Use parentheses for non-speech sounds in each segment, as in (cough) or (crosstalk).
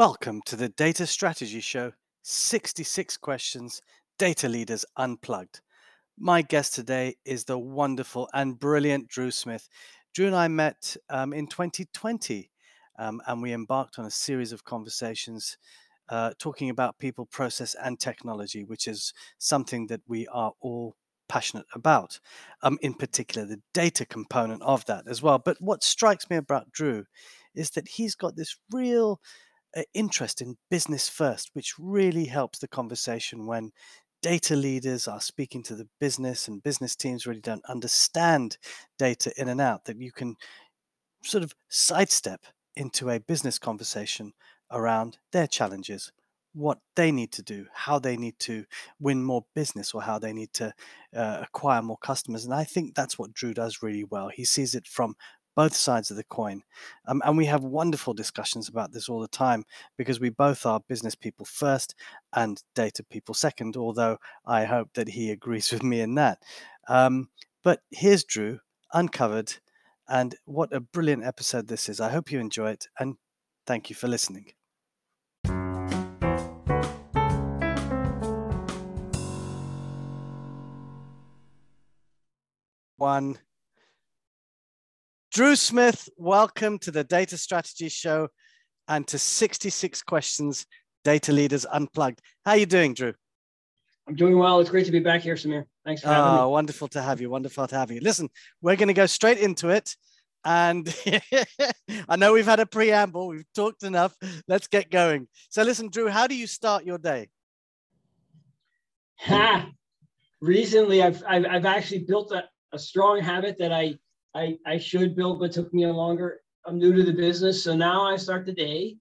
Welcome to the Data Strategy Show 66 Questions Data Leaders Unplugged. My guest today is the wonderful and brilliant Drew Smith. Drew and I met um, in 2020 um, and we embarked on a series of conversations uh, talking about people, process, and technology, which is something that we are all passionate about, um, in particular, the data component of that as well. But what strikes me about Drew is that he's got this real interest in business first, which really helps the conversation when data leaders are speaking to the business and business teams really don't understand data in and out, that you can sort of sidestep into a business conversation around their challenges, what they need to do, how they need to win more business, or how they need to uh, acquire more customers. And I think that's what Drew does really well. He sees it from both sides of the coin. Um, and we have wonderful discussions about this all the time because we both are business people first and data people second, although I hope that he agrees with me in that. Um, but here's Drew, uncovered. And what a brilliant episode this is. I hope you enjoy it and thank you for listening. One Drew Smith, welcome to the Data Strategy Show and to 66 Questions Data Leaders Unplugged. How are you doing, Drew? I'm doing well. It's great to be back here, Samir. Thanks for having oh, me. Ah, wonderful to have you. Wonderful to have you. Listen, we're going to go straight into it. And (laughs) I know we've had a preamble, we've talked enough. Let's get going. So, listen, Drew, how do you start your day? Ha! Recently, I've, I've, I've actually built a, a strong habit that I I, I should build, but took me a longer. I'm new to the business, so now I start the day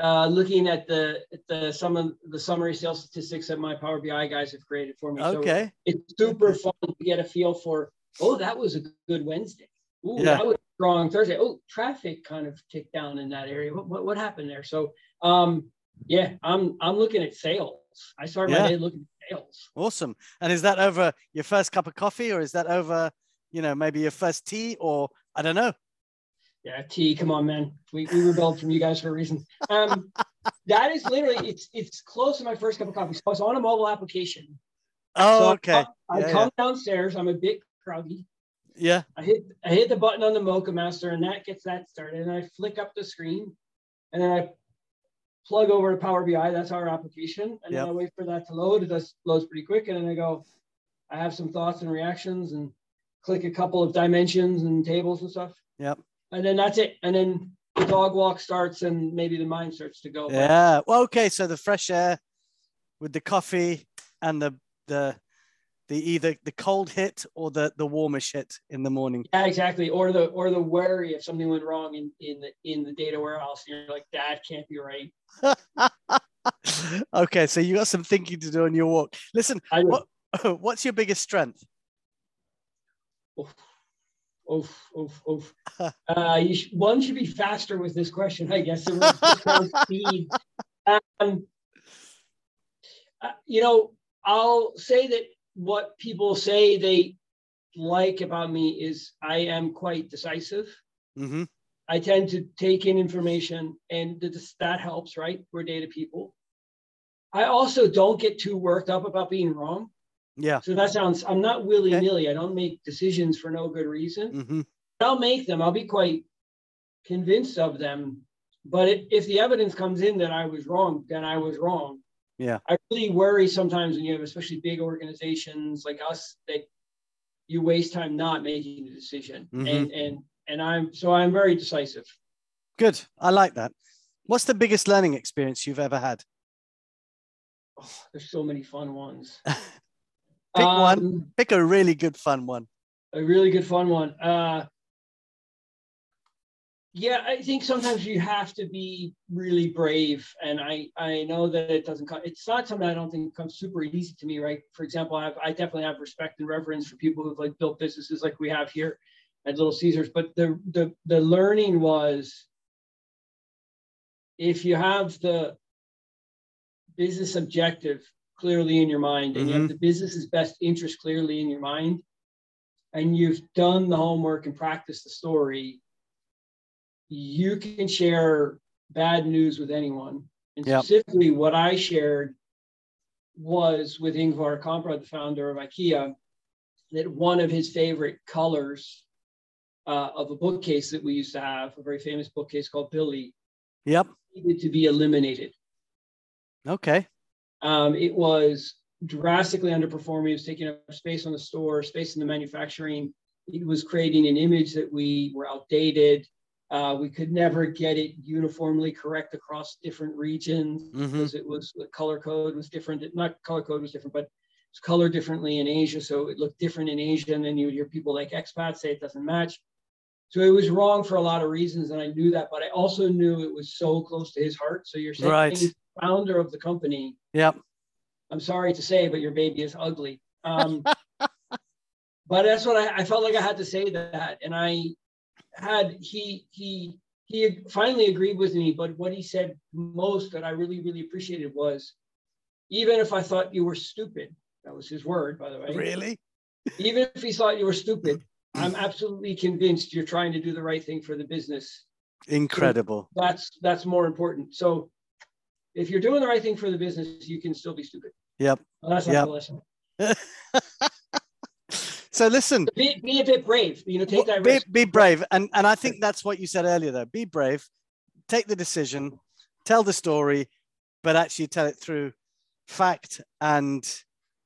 uh, looking at the at the some of the summary sales statistics that my Power BI guys have created for me. Okay, so it's super fun to get a feel for. Oh, that was a good Wednesday. Ooh, yeah. that was strong Thursday. Oh, traffic kind of ticked down in that area. What what, what happened there? So, um, yeah, I'm I'm looking at sales. I start yeah. my day looking at sales. Awesome. And is that over your first cup of coffee, or is that over you know, maybe your first tea or I don't know. Yeah, tea. Come on, man. We, we rebelled from you guys for a reason. Um, that is literally it's it's close to my first cup of coffee. So it's on a mobile application. Oh, so okay. I, I yeah, come yeah. downstairs. I'm a bit crowdy. Yeah. I hit I hit the button on the Moccamaster, and that gets that started. And I flick up the screen, and then I plug over to Power BI. That's our application, and yep. then I wait for that to load. It does loads pretty quick, and then I go. I have some thoughts and reactions, and click a couple of dimensions and tables and stuff. Yep. And then that's it. And then the dog walk starts and maybe the mind starts to go. Yeah. Well, okay. So the fresh air with the coffee and the the the either the cold hit or the the warmish hit in the morning. Yeah, exactly. Or the or the worry if something went wrong in in the in the data warehouse. You're like, that can't be right. (laughs) okay, so you got some thinking to do on your walk. Listen, what, (laughs) what's your biggest strength? Oof, oof, oof, oof. Uh, sh- one should be faster with this question, I guess. It was (laughs) speed. Um, uh, you know, I'll say that what people say they like about me is I am quite decisive. Mm-hmm. I tend to take in information, and that helps, right? We're data people. I also don't get too worked up about being wrong. Yeah. So that sounds, I'm not willy nilly. Okay. I don't make decisions for no good reason. Mm-hmm. I'll make them. I'll be quite convinced of them. But it, if the evidence comes in that I was wrong, then I was wrong. Yeah. I really worry sometimes when you have, especially big organizations like us, that you waste time not making the decision. Mm-hmm. And and and I'm so I'm very decisive. Good. I like that. What's the biggest learning experience you've ever had? Oh, there's so many fun ones. (laughs) Pick um, one. Pick a really good fun one. A really good fun one. Uh, yeah, I think sometimes you have to be really brave, and I I know that it doesn't come. It's not something I don't think comes super easy to me, right? For example, I have I definitely have respect and reverence for people who've like built businesses like we have here at Little Caesars. But the the the learning was if you have the business objective clearly in your mind and mm-hmm. you have the business's best interest clearly in your mind and you've done the homework and practiced the story, you can share bad news with anyone And Yep. specifically, what I shared was with Ingvar Kamprad, the founder of IKEA, that one of his favorite colors uh, of a bookcase that we used to have, a very famous bookcase called Billy, Yep. needed to be eliminated. Okay. Um, it was drastically underperforming. It was taking up space on the store, space in the manufacturing. It was creating an image that we were outdated. Uh, we could never get it uniformly correct across different regions hmm because it was the color code was different. It, Not color code was different, but it's colored differently in Asia. So it looked different in Asia. And then you would hear people like expats say it doesn't match. So it was wrong for a lot of reasons. And I knew that, but I also knew it was so close to his heart. So you're saying Right. the founder of the company Yep. I'm sorry to say, but your baby is ugly. Um, (laughs) but that's what I, I felt like I had to say that, and I had he he he finally agreed with me. But what he said most that I really really appreciated was, even if I thought you were stupid, that was his word, by the way. Really? Even if he thought you were stupid, I'm absolutely convinced you're trying to do the right thing for the business. Incredible. That's that's more important. So, if you're doing the right thing for the business, you can still be stupid. Yep. Well, that's not Yep. the lesson. (laughs) so listen, be, be a bit brave. You know, take that be, risk. be brave. And and I think that's what you said earlier though. Be brave, take the decision, tell the story, but actually tell it through fact and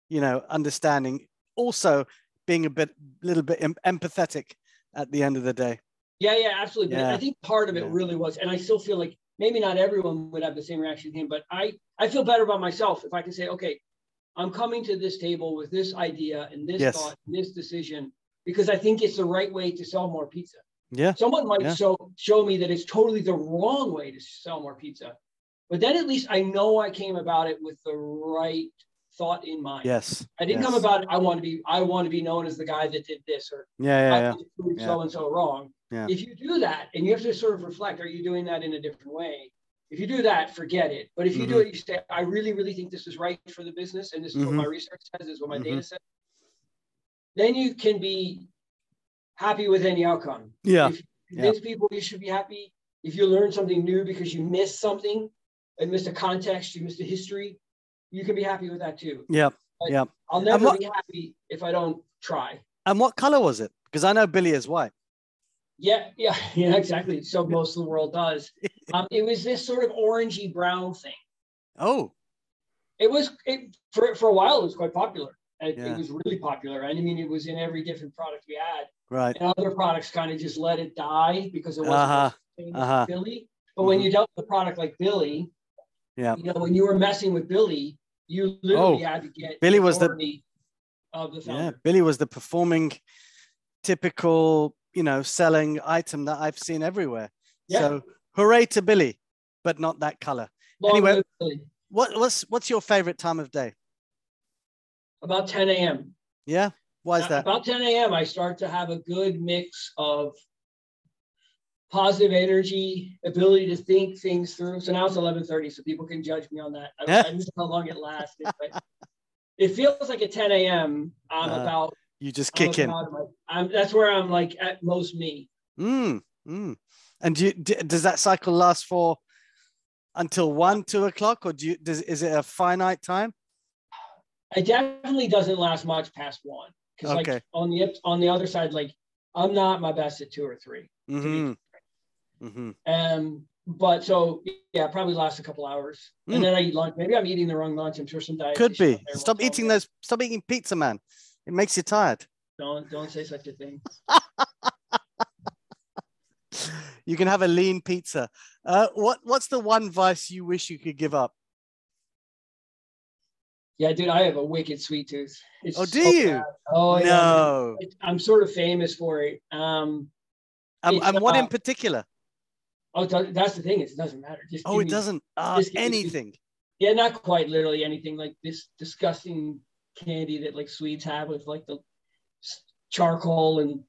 you know, understanding. Also being a bit little bit em- empathetic at the end of the day. Yeah, yeah, absolutely. But Yeah. I think part of it Yeah. really was, and I still feel like maybe not everyone would have the same reaction to him, but I I feel better about myself if I can say, okay, I'm coming to this table with this idea and this Yes. thought, and this decision, because I think it's the right way to sell more pizza. Yeah. Someone might Yeah. show show me that it's totally the wrong way to sell more pizza, but then at least I know I came about it with the right thought in mind. Yes. I didn't yes. come about it. I want to be. I want to be known as the guy that did this, or Yeah, yeah, yeah. Yeah. so and so wrong. Yeah. If you do that, and you have to sort of reflect, are you doing that in a different way? If you do that, forget it. But if you Mm-hmm. do it, you say, I really, really think this is right for the business, and this is what Mhm. my research says, this is what my Mhm. data says. Then you can be happy with any outcome. Yeah. If you convince people you should be happy, if you learn something new because you missed something and missed a context, you missed a history, you can be happy with that too. Yeah. But Yeah. I'll never what- be happy if I don't try. And what color was it? Because I know Billy is white. Yeah, yeah, (laughs) yeah, exactly. So most of the world does. (laughs) Um, it was this sort of orangey brown thing. Oh, It was it, for for a while. It was quite popular. It, Yeah. it was really popular. And I mean, it was in every different product we had. right. And other products kind of just let it die because it wasn't Uh-huh, uh-huh. Billy. But when you dealt with a product like Billy, Yeah. you know, when you were messing with Billy, you literally oh, had to get Billy was the- of the Yeah. Billy was the performing, typical, you know, selling item that I've seen everywhere. Yeah. So hooray to Billy, but not that color. Long anyway- What what's what's your favorite time of day? About 10 a.m. Yeah. Why is that? About 10 a.m., I start to have a good mix of positive energy, ability to think things through. So now it's 11:30, so people can judge me on that. I, I (laughs) don't know how long it lasted, but it feels like at 10 a.m. I'm Uh, about. You just kick in. I'm, that's where I'm like at most me. Mm, mm. And do you, d does that cycle last for until one, two o'clock, or do you? Does is it a finite time? It definitely doesn't last much past one because Okay. like on the on the other side, like I'm not my best at two or three. Mm-hmm. Mm-hmm. Um, but so yeah, probably lasts a couple hours, Mm. and then I eat lunch. Maybe I'm eating the wrong lunch. I'm sure some diet Could be. Stop eating those. Stop eating pizza, man. It makes you tired. Don't don't say such a thing. (laughs) You can have a lean pizza. Uh, what What's the one vice you wish you could give up? Yeah, dude, I have a wicked sweet tooth. It's Oh, do so you? bad. Oh yeah. no. It- I'm sort of famous for it. Um, Um, and what in uh, particular? Oh, that's the thing. Is it doesn't matter. Just Oh, it me- doesn't. Uh, just give me- anything. Yeah, not quite literally anything like this disgusting candy that like Swedes have with like the charcoal and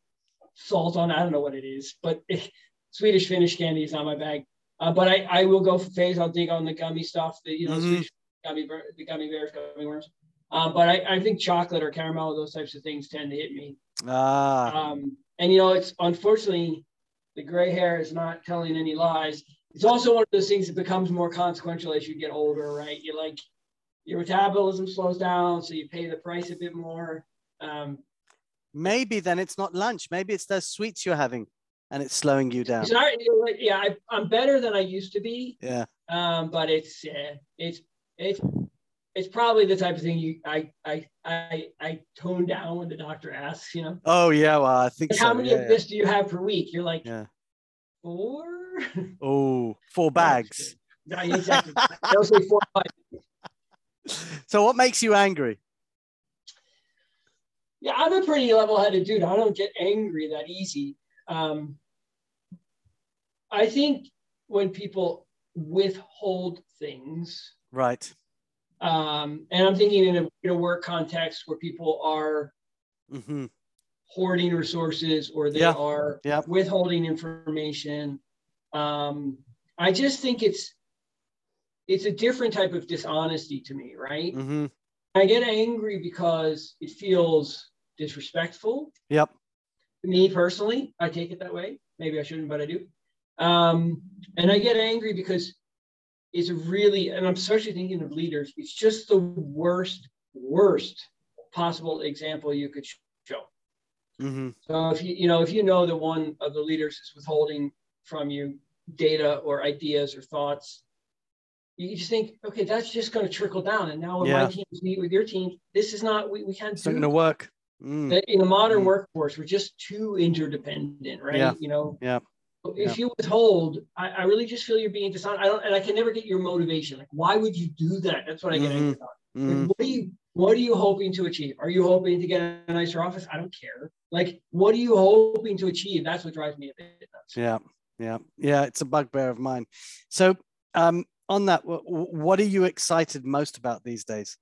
salt on. I don't know what it is, but (laughs) Swedish Finnish candy is not my bag. Uh, but I, I will go for phase. I'll dig on the gummy stuff, the you know Mhm. Swedish gummy the gummy bears, gummy worms. Um, but I, I think chocolate or caramel, those types of things tend to hit me. Ah, Um, and you know, it's unfortunately the gray hair is not telling any lies. it's also one of those things that becomes more consequential as you get older, right? You like your metabolism slows down, so you pay the price a bit more. Um, Maybe then it's not lunch. Maybe it's those sweets you're having, and it's slowing you down. yeah, I, I'm better than I used to be, Yeah. um, but it's uh, it's it's it's probably the type of thing you I I I I tone down when the doctor asks, you know, Oh yeah. Well, I think like, so. how many yeah, of this do you have per week? You're like Yeah. four. (laughs) Oh, four bags. Yeah, exactly. (laughs) They'll say four. five. So what makes you angry? Yeah, I'm a pretty level-headed dude. I don't get angry that easy. Um, I think when people withhold things, Right. Um, and I'm thinking in a, in a work context where people are mm-hmm. hoarding resources or they Yeah. are Yeah. withholding information. Um, I just think it's it's a different type of dishonesty to me, right? Mm-hmm. I get angry because it feels disrespectful Yep. me personally. I take it that way. Maybe I shouldn't, but I do. Um, and I get angry because it's really, and I'm especially thinking of leaders, it's just the worst, worst possible example you could show. hmm So if you, you know, if you know that one of the leaders is withholding from you data or ideas or thoughts, you just think, okay, that's just going to trickle down. And now when Yeah. my teams meet with your team, this is not, we, we can't It's not going to work. Mm. in the modern Mm. workforce, we're just too interdependent, right? Yeah. You know, Yeah. If you withhold, I, I really just feel you're being dishonest. I don't, and I can never get your motivation. Like, why would you do that? That's what I get Mhm. angry about. Like, Mm. what are you, what are you hoping to achieve? Are you hoping to get a nicer office? I don't care. Like, what are you hoping to achieve? That's what drives me a bit nuts. Yeah. Yeah. Yeah. It's a bugbear of mine. So, um, on that, wh- wh- what are you excited most about these days?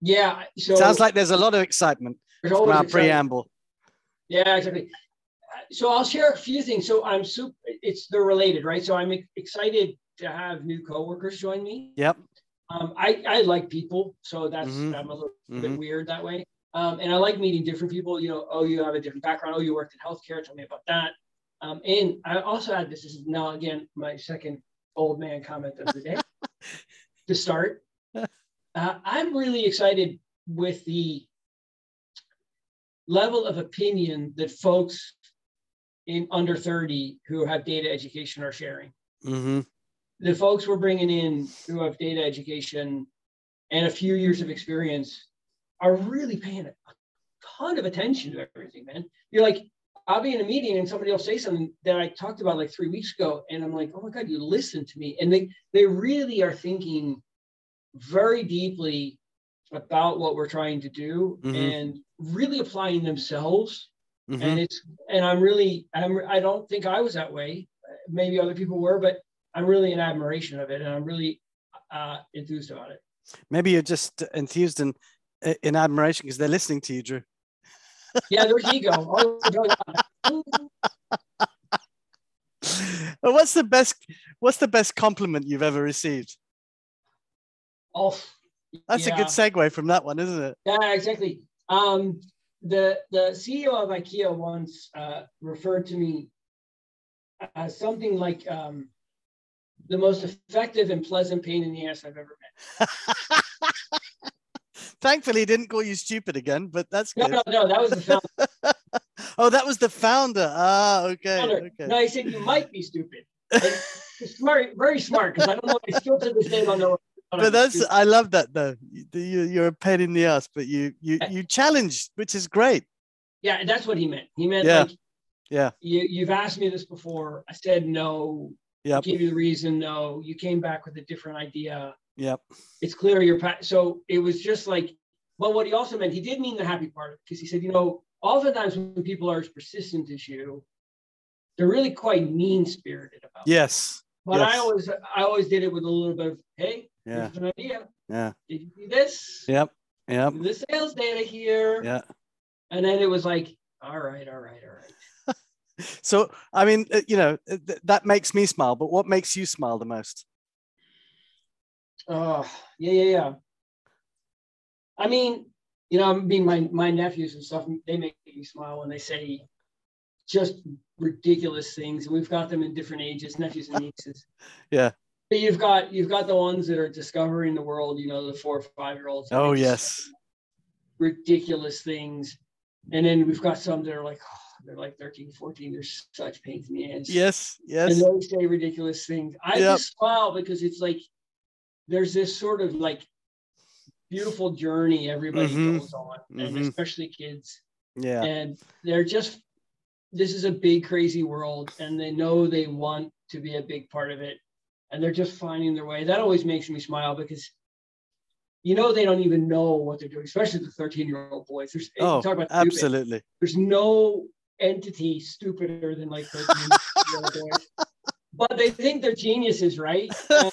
Yeah. So Sounds like there's a lot of excitement from our excitement. preamble. Yeah, exactly. So I'll share a few things. So I'm super. It's they're related, right? So I'm excited to have new coworkers join me. Yep. Um, I I like people, so that's Mhm. I'm a little Mhm. bit weird that way. Um, and I like meeting different people. You know, oh, you have a different background. Oh, you worked in healthcare. Tell me about that. Um, and I also had this is now again my second old man comment of the day (laughs) to start. (laughs) Uh, I'm really excited with the level of opinion that folks in under 30 who have data education are sharing. hmm The folks we're bringing in who have data education and a few years of experience are really paying a ton of attention to everything, man. You're like, I'll be in a meeting and somebody will say something that I talked about like three weeks ago, and I'm like, oh my god, you listened to me, and they they really are thinking very deeply about what we're trying to do Mhm. and really applying themselves hmm and it's and i'm really i'm i don't think i was that way maybe other people were but i'm really in admiration of it and i'm really uh enthused about it Maybe you're just enthused in in admiration because they're listening to you, Drew. yeah there's ego oh, what's the best? What's the best compliment you've ever received? oh That's a good segue from that one, isn't it? yeah exactly um the the ceo of ikea once uh referred to me as something like um the most effective and pleasant pain in the ass i've ever met (laughs) Thankfully, he didn't call you stupid again, but that's no good. no no that was the founder. (laughs) oh, that was the founder. Ah, okay, founder. okay. no he said you might be stupid Like, smart very smart because i don't know if i still to this day don't know But that's I love that though. You, you're a pain in the ass, but you you eh. you challenge, which is great. Yeah, that's what he meant. He meant Yeah. like Yeah. you you've asked me this before. I said no. Yeah. Gave you the reason no. You came back with a different idea. Yep. It's clear you're pa- so it was just like but what he also meant, he did mean the happy part because he said, you know, oftentimes when people are as persistent as you, they're really quite mean spirited about it. Yes. But I always I always did it with a little bit of, hey, Yeah. here's an idea. Yeah. Did you see this? Yep. Yep. The sales data here. Yeah. And then it was like, all right, all right, all right. (laughs) So I mean, uh, you know, uh, th- that makes me smile. But what makes you smile the most? Oh, yeah, yeah, yeah. I mean, you know, I mean, my my nephews and stuff, they make me smile when they say, just ridiculous things. And we've got them in different ages, nephews and nieces. (laughs) yeah. But you've got you've got the ones that are discovering the world, you know, the four or five year olds. Oh yes. Ridiculous things. And then we've got some that are like, oh, (sighs) they're like 13, 14. They're such pains in the ass. Yes, yes. And they say ridiculous things. I Yep. just smile because it's like there's this sort of like beautiful journey everybody Mhm. goes on, and Mhm. especially kids. Yeah. And they're just this is a big crazy world, and they know they want to be a big part of it, and they're just finding their way. That always makes me smile because you know they don't even know what they're doing, especially the 13 year old boys. There's Oh, talk about stupid. absolutely. There's no entity stupider than like 13 year old (laughs) boys. But they think they're geniuses, right? Um,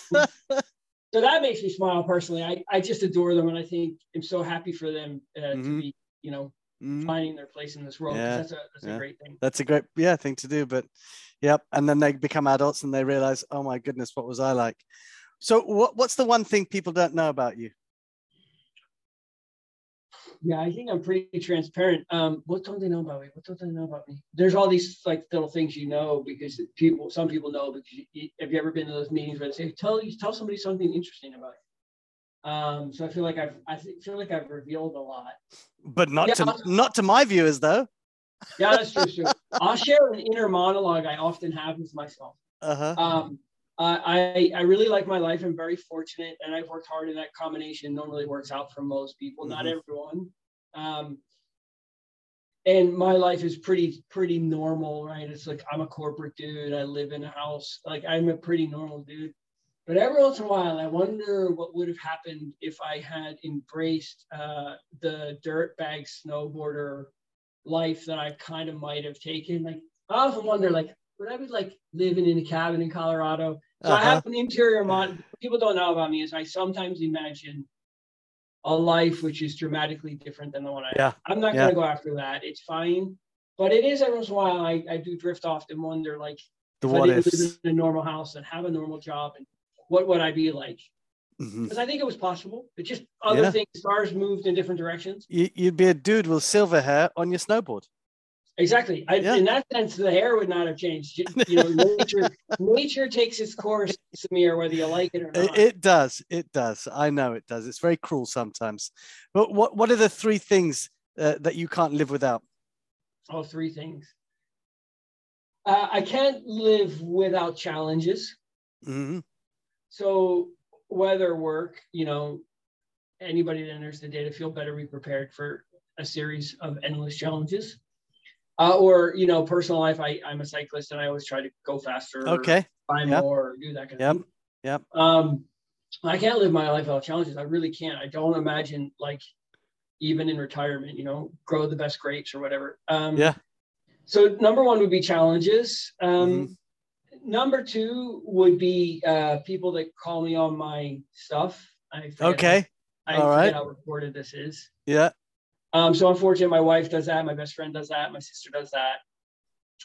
so that makes me smile personally. I, I just adore them and I think I'm so happy for them uh, Mhm. to be, you know, Mhm. finding their place in this world. Yeah, That's a that's yeah. a great thing. That's a great yeah thing to do. But yep. And then they become adults and they realize, oh my goodness, what was I like? So what what's the one thing people don't know about you? Yeah, I think I'm pretty transparent. Um, what don't they know about me? What don't they know about me? There's all these like little things you know because people, some people know because you, you, have you ever been to those meetings where they say tell you tell somebody something interesting about you? Um, so I feel like I've I feel like I've revealed a lot. But not Yeah, to not to my viewers though. Yeah, that's true. true. I'll share an inner monologue I often have with myself. Uh-huh. Um, I I I really like my life. I'm very fortunate, and I've worked hard. And that combination normally works out for most people, not Mhm. everyone. Um, and my life is pretty pretty normal, right? It's like I'm a corporate dude. I live in a house. Like I'm a pretty normal dude. But every once in a while, I wonder what would have happened if I had embraced uh, the dirtbag snowboarder life that I kind of might have taken. Like I often wonder, like, would I be like living in a cabin in Colorado? So I Uh-huh. have an interior mod. People don't know about me is I sometimes imagine a life which is dramatically different than the one I Yeah. I'm not Yeah. gonna go after that. It's fine. But it is every once in a while I, I do drift off and wonder like The if I didn't ifs. live in a normal house and have a normal job and what would I be like? Mhm. Because I think it was possible. It just other Yeah. things, stars moved in different directions. You, you'd be a dude with silver hair on your snowboard. Exactly. I, Yeah. In that sense, the hair would not have changed. You, know, (laughs) nature nature takes its course, Samir, whether you like it or not. it does. It does. I know it does. It's very cruel sometimes. But what what are the three things uh, that you can't live without? oh, three things. Uh, I can't live without challenges. hmm So whether work, you know, anybody that enters the data field better be prepared for a series of endless challenges. Uh, or you know, personal life. I, I'm a cyclist, and I always try to go faster. Okay. buy Yep. more, or do that kind Yep. of thing. Yep. Yep. Um, I can't live my life without challenges. I really can't. I don't imagine like even in retirement, you know, grow the best grapes or whatever. Um, Yeah. So number one would be challenges. Um, Mm-hmm. Number two would be uh, people that call me on my stuff. I Okay. How, I all right. how recorded this is. Yeah. Um, so unfortunately, my wife does that. My best friend does that. My sister does that.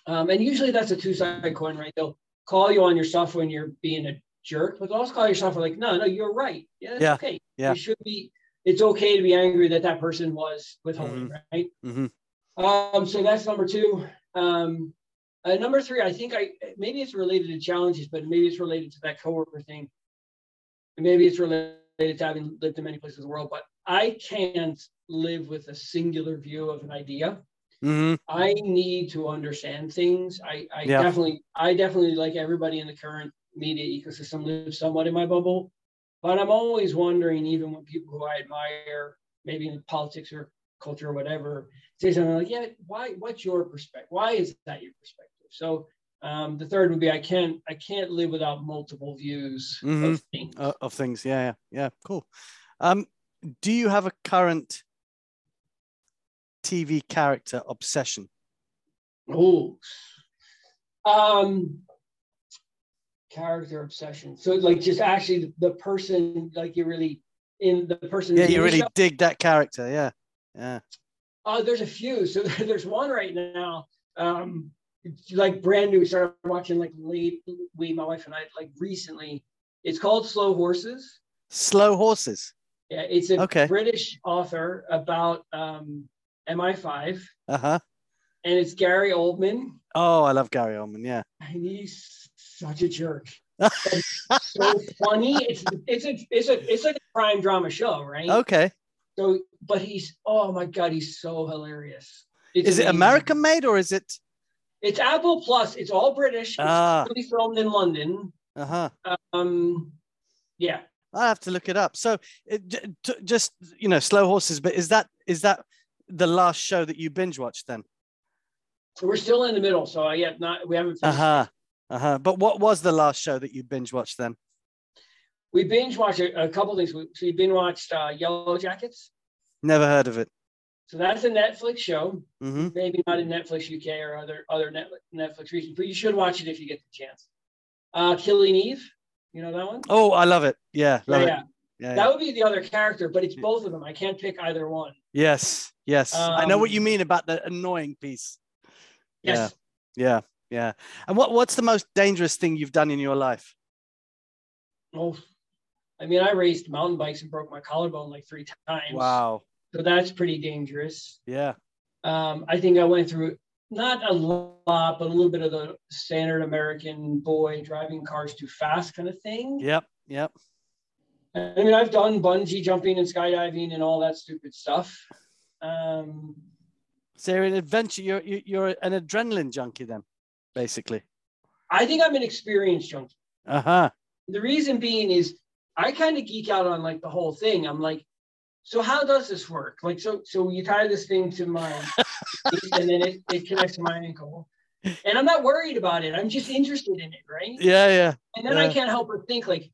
Um, and usually that's a two-sided coin, right? They'll call you on your stuff when you're being a jerk, but they'll also call your stuff like, no, no, you're right. Yeah, that's Yeah, okay. yeah. You should be. It's okay to be angry that that person was withholding, right? Mm-hmm. Um, so that's number two. Um, uh, number three, I think I maybe it's related to challenges, but maybe it's related to that coworker thing. And maybe it's related to having lived in many places in the world, but I can't live with a singular view of an idea. hmm I need to understand things. I, I Yeah. definitely, I definitely like everybody in the current media ecosystem lives somewhat in my bubble, but I'm always wondering, even when people who I admire, maybe in politics or culture or whatever, say something like, "Yeah, why? What's your perspective? Why is that your perspective?" So um, the third would be, I can't, I can't live without multiple views Mhm. of things. Uh, of things. Yeah. Yeah. Yeah. Cool. Um, do you have a current TV character obsession? Oh, um, character obsession. So like just actually the, person, like you really in the person. Yeah, you really show. dig that character. Yeah. Yeah. Uh, there's a few. So (laughs) there's one right now. Um, like brand new. We started watching like late. We, my wife and I, like recently. It's called Slow Horses. Slow horses. Yeah, it's a Okay. British author about um, MI5. Uh huh. and it's Gary Oldman. Oh, I love Gary Oldman. Yeah. And he's such a jerk. so (laughs) funny. It's it's a it's a it's like a crime drama show, right? Okay. So, but he's oh my god, he's so hilarious. It's is it. American made or is it? It's Apple Plus. It's all British. It's Ah. really filmed in London. Uh huh. Um, yeah. I have to look it up. So, it, just you know, slow horses. But is that is that the last show that you binge watched then? We're still in the middle. So I yet not we haven't. Uh huh. Uh huh. But what was the last show that you binge watched then? We binge watched a, a couple things. We, so we binge watched uh, Yellow Jackets. Never heard of it. So that's a Netflix show. hmm Maybe not in Netflix UK or other other Netflix regions, but you should watch it if you get the chance. Uh, Killing Eve. You know that one? Oh, I love it. Yeah, yeah, it. yeah. Yeah, yeah. That would be the other character, but it's both of them. I can't pick either one. Yes, yes. I know what Um, you mean about the annoying piece. Yes. Yeah, yeah. And what what's the most dangerous thing you've done in your life? Oh, I mean, I raced mountain bikes and broke my collarbone like three times. Wow. So that's pretty dangerous. Yeah. Um, I think I went through not a lot, but a little bit of the standard American boy driving cars too fast kind of thing. Yep. Yep. I mean, I've done bungee jumping and skydiving and all that stupid stuff. Um, So you're an adventure. You're you- you're an adrenaline junkie then, basically. I think I'm an experienced junkie. Uh huh. The reason being is I kind of geek out on like the whole thing. I'm like, so how does this work? Like, so so you tie this thing to my (laughs) and then it, it connects to my ankle. And I'm not worried about it. I'm just interested in it, right? Yeah. Yeah. And then I can't help but think like,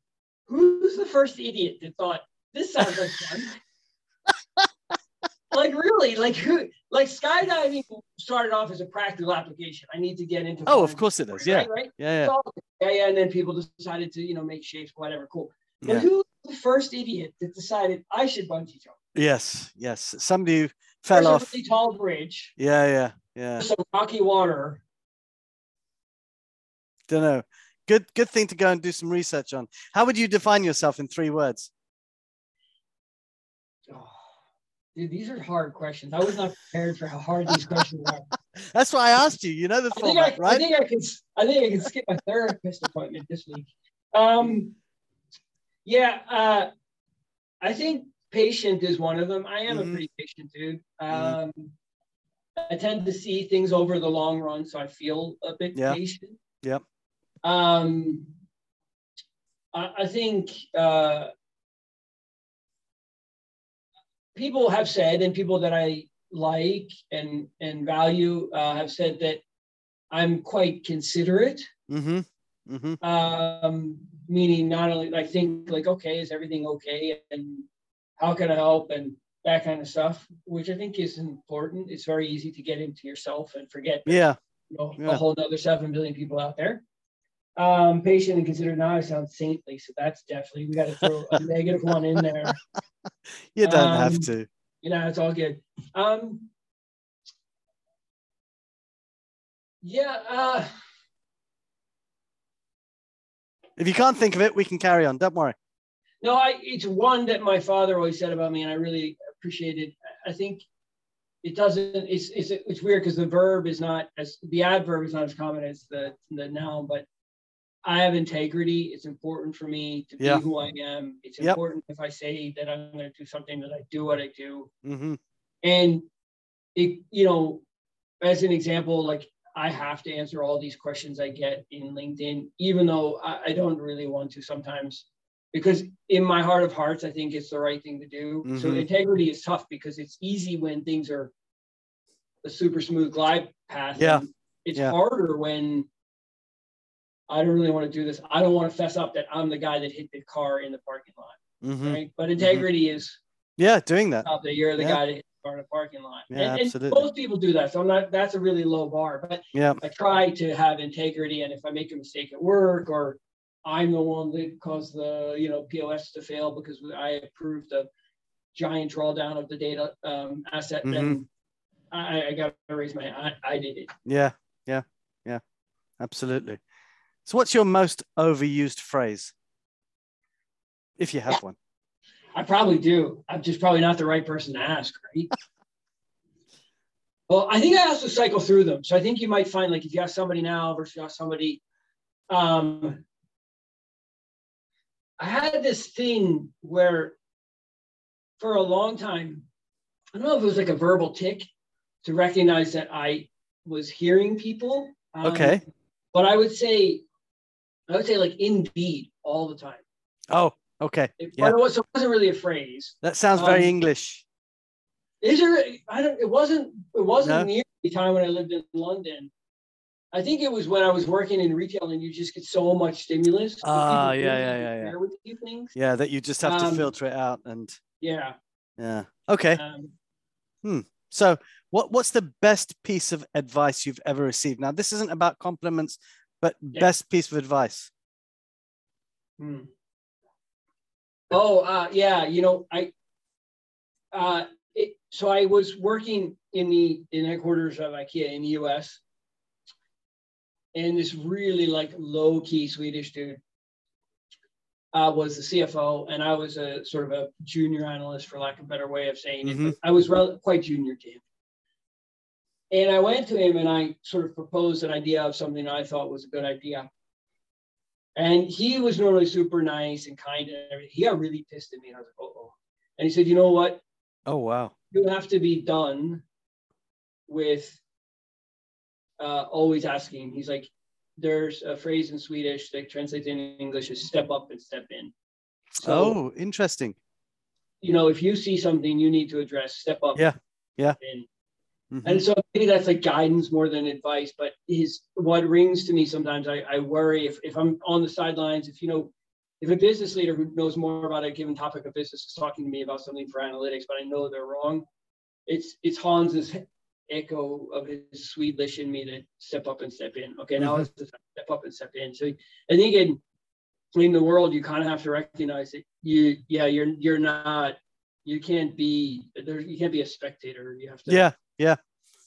who's the first idiot that thought this sounds like fun? (laughs) like really, like who like skydiving started off as a practical application. I need to get into Oh, of course it is. Yeah. right, right? Yeah. So, yeah, yeah, and then people decided to, you know, make shapes, whatever, cool. Yeah. But yeah. who's the first idiot that decided I should bungee jump? Yes. Yes. Somebody fell There's a off. really tall bridge, Yeah. Yeah. Yeah. some rocky water. Don't know. Good. Good thing to go and do some research on. How would you define yourself in three words? Oh, dude, these are hard questions. I was not prepared for how hard these questions are. (laughs) That's why I asked you. You know the I think I, format, I think I can. I think I can skip my therapist appointment this week. Um, yeah, uh, I think patient is one of them. I am Mhm. a pretty patient dude. Mhm. Um, I tend to see things over the long run, so I feel a bit Yeah. patient. Yep. Um, I, I think uh, people have said, and people that I like and and value uh, have said that I'm quite considerate. Mm-hmm. Mm-hmm. Um, meaning not only I think like, okay, is everything okay, and how can I help, and that kind of stuff, which I think is important. It's very easy to get into yourself and forget Yeah. you know, Yeah. a whole other seven billion people out there. Um, patient and considered now I sound saintly, so that's definitely we got to throw a (laughs) negative one in there. (laughs) You don't Um, have to. You know, it's all good. Um, yeah, uh, If you can't think of it, we can carry on. Don't worry. no, I it's one that my father always said about me, and I really appreciate it. I think it doesn't. It's it's it's weird because the verb is not as the adverb is not as common as the the noun, but I have integrity. It's important for me to be who I am. It's Yep. important if I say that I'm going to do something that I do what I do. Mm-hmm. And it, you know, as an example, like I have to answer all these questions I get in LinkedIn, even though I, I don't really want to sometimes, because in my heart of hearts, I think it's the right thing to do. So Mhm. integrity is tough because it's easy when things are a super smooth glide path. Yeah. It's Yeah. harder when I don't really want to do this. I don't want to fess up that I'm the guy that hit the car in the parking lot. Mm-hmm. Right. But integrity is Yeah, doing that you're the Yeah. guy that hit the car in the parking lot. Yeah, and, and absolutely. most people do that. So I'm not that's a really low bar. But Yeah. I try to have integrity. And if I make a mistake at work or I'm the one that caused the you know POS to fail because I approved a giant drawdown of the data um, asset, then I, I got to raise my hand. I, I did it. Yeah. Yeah. Yeah. Absolutely. So, what's your most overused phrase? If you have one. I probably do. I'm just probably not the right person to ask, right? Well, I think I also cycle through them. So I think you might find like if you ask somebody now versus you ask somebody, um, I had this thing where for a long time, I don't know if it was like a verbal tic to recognize that I was hearing people. Um, okay. But I would say, I would say like indeed all the time. Oh, okay. It, yeah. it, was, it wasn't really a phrase. That sounds very um, English. Is there? I don't. It wasn't. It wasn't no? near the time when I lived in London. I think it was when I was working in retail and you just get so much stimulus. Ah, uh, yeah, yeah, yeah, yeah. With these things. Yeah, that you just have to um, filter it out and. Yeah. Yeah. Okay. Um, hmm. So, what what's the best piece of advice you've ever received? Now, this isn't about compliments, but yeah. best piece of advice. Hmm. Oh, uh, yeah. You know, I. Uh, it, so I was working in the in headquarters of IKEA in the U.S. And this really like low key Swedish dude uh, was the CFO, and I was a sort of a junior analyst, for lack of a better way of saying mm-hmm. it. I was rel- quite junior to him. And I went to him and I sort of proposed an idea of something I thought was a good idea. And he was normally super nice and kind and everything. He got really pissed at me. And I was like, oh. And he said, you know what? Oh, wow. You have to be done with uh, always asking. He's like, there's a phrase in Swedish that translates in English as step up and step in. So, oh, interesting. You know, if you see something you need to address, step up. Yeah. Yeah. Mm-hmm. And so maybe that's like guidance more than advice, but his what rings to me sometimes I, I worry if, if I'm on the sidelines, if you know, if a business leader who knows more about a given topic of business is talking to me about something for analytics, but I know they're wrong, it's it's Hans's echo of his Swedish in me to step up and step in. Okay, now mm-hmm. to step up and step in. So I think in in the world you kind of have to recognize that you yeah you're you're not you can't be there you can't be a spectator. You have to yeah yeah.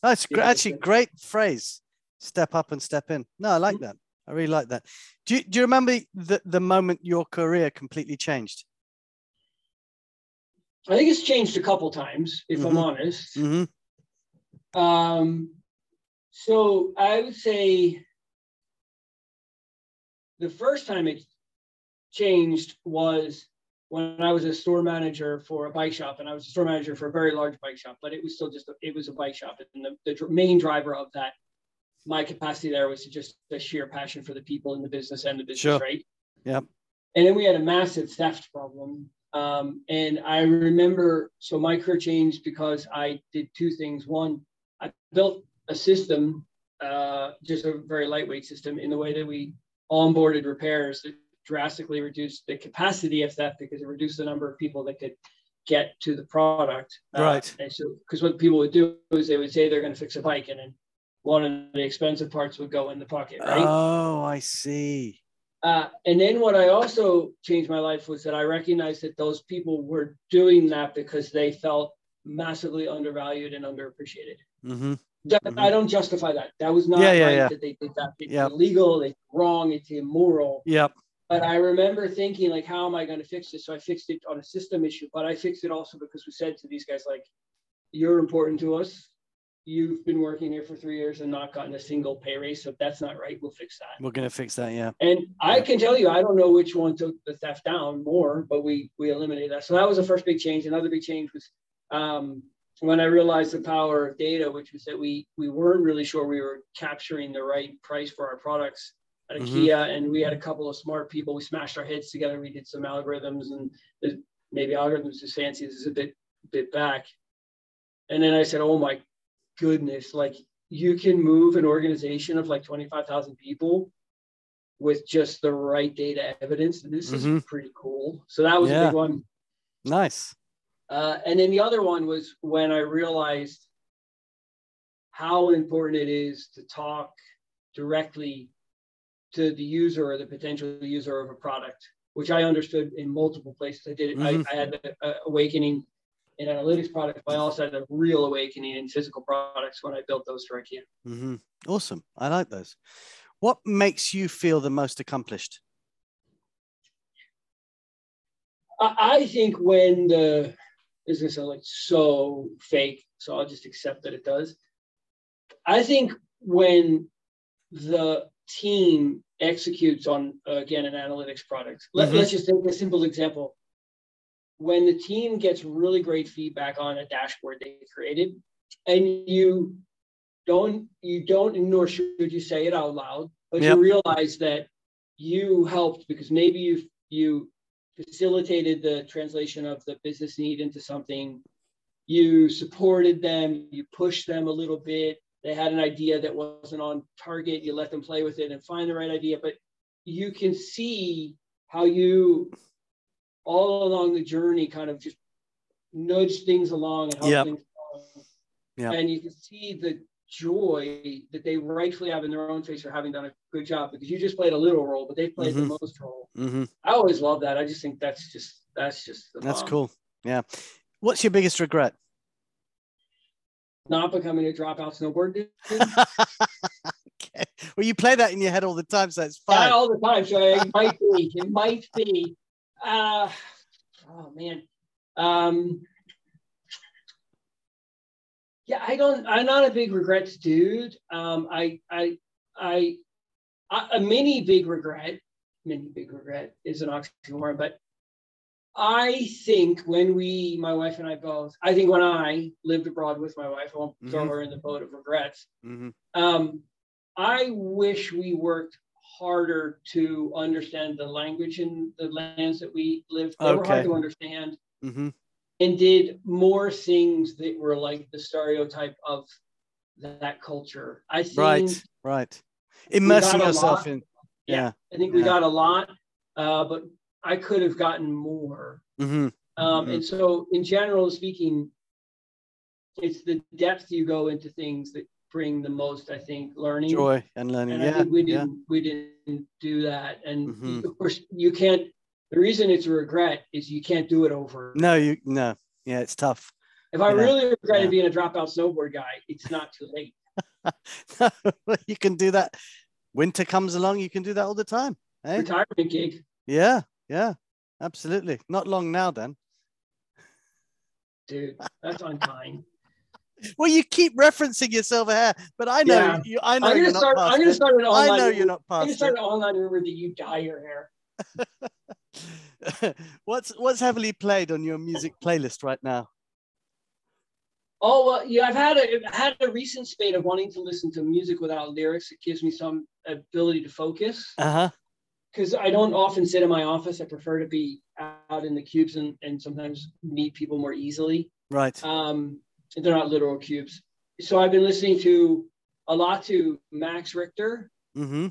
That's gr- actually great phrase. Step up and step in. No, I like mm-hmm. that. I really like that. Do you, do you remember the, the moment your career completely changed? I think it's changed a couple times, if mm-hmm. I'm honest. Mm-hmm. Um, so I would say the first time it changed was when I was a store manager for a bike shop, and I was a store manager for a very large bike shop, but it was still just a, it was a bike shop, and the, the main driver of that my capacity there was to just a sheer passion for the people in the business and the business, sure. right? Yep. And then we had a massive theft problem. Um, and I remember, so my career changed because I did two things. One, I built a system, uh, just a very lightweight system, in the way that we onboarded repairs that drastically reduced the capacity of theft because it reduced the number of people that could get to the product. Uh, right. And so, because what people would do is they would say they're going to fix a bike, and then one of the expensive parts would go in the pocket. Right. Oh, I see. Uh, and then what I also changed my life was that I recognized that those people were doing that because they felt massively undervalued and underappreciated. Mm-hmm. Mm-hmm. I don't justify that. That was not yeah, yeah, right yeah. that they did that. It's yep. illegal. It's wrong. It's immoral. Yep. But I remember thinking, like, how am I going to fix this? So I fixed it on a system issue, but I fixed it also because we said to these guys, like, you're important to us. You've been working here for three years and not gotten a single pay raise. So if that's not right, we'll fix that. We're going to fix that. Yeah. And I can tell you, I don't know which one took the theft down more, but we, we eliminated that. So that was the first big change. Another big change was, um, when I realized the power of data, which was that we we weren't really sure we were capturing the right price for our products at mm-hmm. IKEA, and we had a couple of smart people. We smashed our heads together. We did some algorithms, and maybe algorithms as fancy as is a bit bit back. And then I said, "Oh my goodness! Like you can move an organization of like twenty five thousand people." With just the right data evidence, this mm-hmm. is pretty cool. So that was yeah. a big one. Nice. Uh, and then the other one was when I realized how important it is to talk directly to the user or the potential user of a product, which I understood in multiple places. I did. Mm-hmm. I, I, had an awakening in analytics products, but I also had a real awakening in physical products when I built those for IKEA. Mm-hmm. Awesome. I like those. What makes you feel the most accomplished? I think when the is to sound like so fake, so I'll just accept that it does. I think when the team executes on uh, again an analytics product, let, Mhm. let's just take a simple example. When the team gets really great feedback on a dashboard they created, and you don't you don't nor should you say it out loud, but Yep. you realize that you helped because maybe you you facilitated the translation of the business need into something you supported them you pushed them a little bit they had an idea that wasn't on target you let them play with it and find the right idea but you can see how you all along the journey kind of just nudge things along and help Yep. things along. Yep. and you can see the joy that they rightfully have in their own face for having done a good job because you just played a little role but they played Mhm. the most role hmm i always love that i just think that's just that's just That's bomb. cool. Yeah. What's your biggest regret? Not becoming a dropout snowboard (laughs) okay. Well, you play that in your head all the time, so it's Not fine. all the time, so it might be. It might be. Uh, oh man. Um, yeah, I don't. I'm not a big regrets dude. Um, I, I, I, I, a mini big regret. Mini big regret is an oxymoron, but I think when we, my wife and I both, I think when I lived abroad with my wife, I won't throw Mhm. her in the boat of regrets. hmm Um, I wish we worked harder to understand the language in the lands that we lived. They were hard to understand hmm and did more things that were like the stereotype of that culture. I think Right. Right. Immersing yourself lot. in. Yeah. Yeah. I think we got a lot, uh, but I could have gotten more. hmm Um, Mhm. And so, in general speaking, it's the depth you go into things that bring the most, I think, learning. Joy and learning. and Yeah. we didn't we didn't do that. And Mhm. of course, you can't. The reason it's a regret is you can't do it over. No, you no. Yeah, it's tough. If I yeah, really regretted yeah. being a dropout snowboard guy, it's (laughs) not too late. (laughs) you can do that. Winter comes along, you can do that all the time. Eh? Retirement gig. Yeah, yeah, absolutely. Not long now, then. Dude, that's unkind. (laughs) Well, you keep referencing your silver hair, but I know Yeah. you. I know I'm you're gonna not start. past I'm gonna it. start an I know rumor- you're not I'm gonna start it. an online rumor that you dye your hair. (laughs) what's what's heavily played on your music playlist right now? Oh well, yeah. I've had a I've had a recent spate of wanting to listen to music without lyrics. It gives me some ability to focus. Uh huh. Because I don't often sit in my office. I prefer to be out in the cubes and, and sometimes meet people more easily. Right. Um, they're not literal cubes. So I've been listening to a lot to Max Richter Mm-hmm.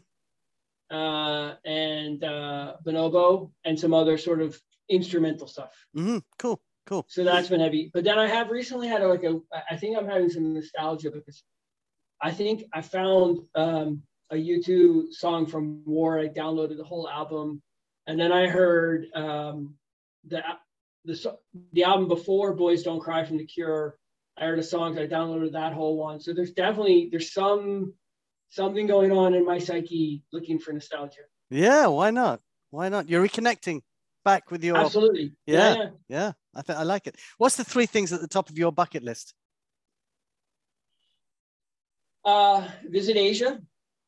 uh, and uh, Bonobo and some other sort of instrumental stuff. Mm-hmm. Cool. Cool. So that's been heavy. But then I have recently had like a, I think I'm having some nostalgia because I think I found um, a U2 song from War. I downloaded the whole album, and then I heard um, the the the album before Boys Don't Cry from The Cure. I heard a song. I downloaded that whole one. So there's definitely there's some something going on in my psyche looking for nostalgia. Yeah. Why not? Why not? You're reconnecting back with your. Absolutely. Yeah. Yeah. I think I like it. What's the three things at the top of your bucket list? Uh, visit Asia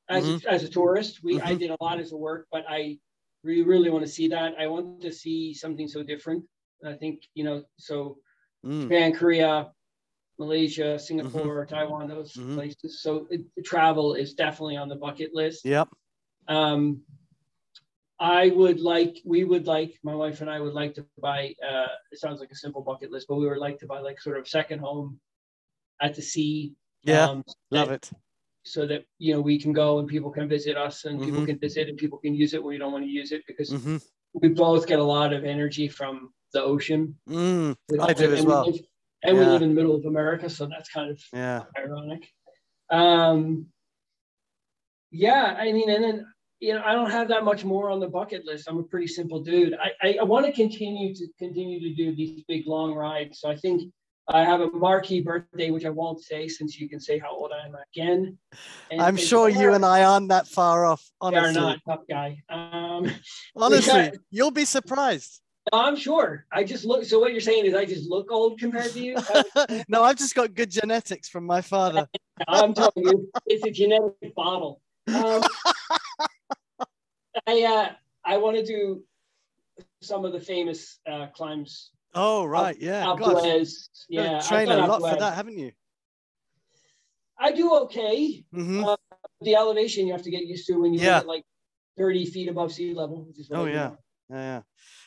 as, Mm-hmm. a, as a tourist. We I Mhm. did a lot as a work, but I really really want to see that. I want to see something so different. I think you know so Mm. Japan, Korea, Malaysia, Singapore, Taiwan, those Mhm. places. So it, travel is definitely on the bucket list. Yep. Um, I would like, we would like, my wife and I would like to buy. Uh, it sounds like a simple bucket list, but we would like to buy like sort of second home at the sea. Yeah. um, Love it. So that you know we can go and people can visit us and people Mhm. can visit and people can use it when we don't want to use it because hmm we both get a lot of energy from the ocean. Mm. I don't as and we well. live- and we live in the middle of America, so that's kind of Yeah. ironic. Um, yeah, I mean, and then you know, I don't have that much more on the bucket list. I'm a pretty simple dude. I I, I want to continue to continue to do these big long rides. So I think I have a marquee birthday, which I won't say since you can say how old I am again. And- I'm sure you and I aren't that far off. we are not tough guy. Um, (laughs) honestly, you'll be surprised. I'm sure. I just look. So what you're saying is I just look old compared to you? (laughs) no, I've just got good genetics from my father. (laughs) I'm telling you, it's a genetic bottle. Um, I uh, I want to do some of the famous uh, climbs. Oh right, yeah. Alpes, yeah. Train a lot for that, haven't you? I do okay. Mm-hmm. Uh, the elevation you have to get used to when you Yeah. like 30 feet above sea level. which is Oh yeah, yeah, yeah.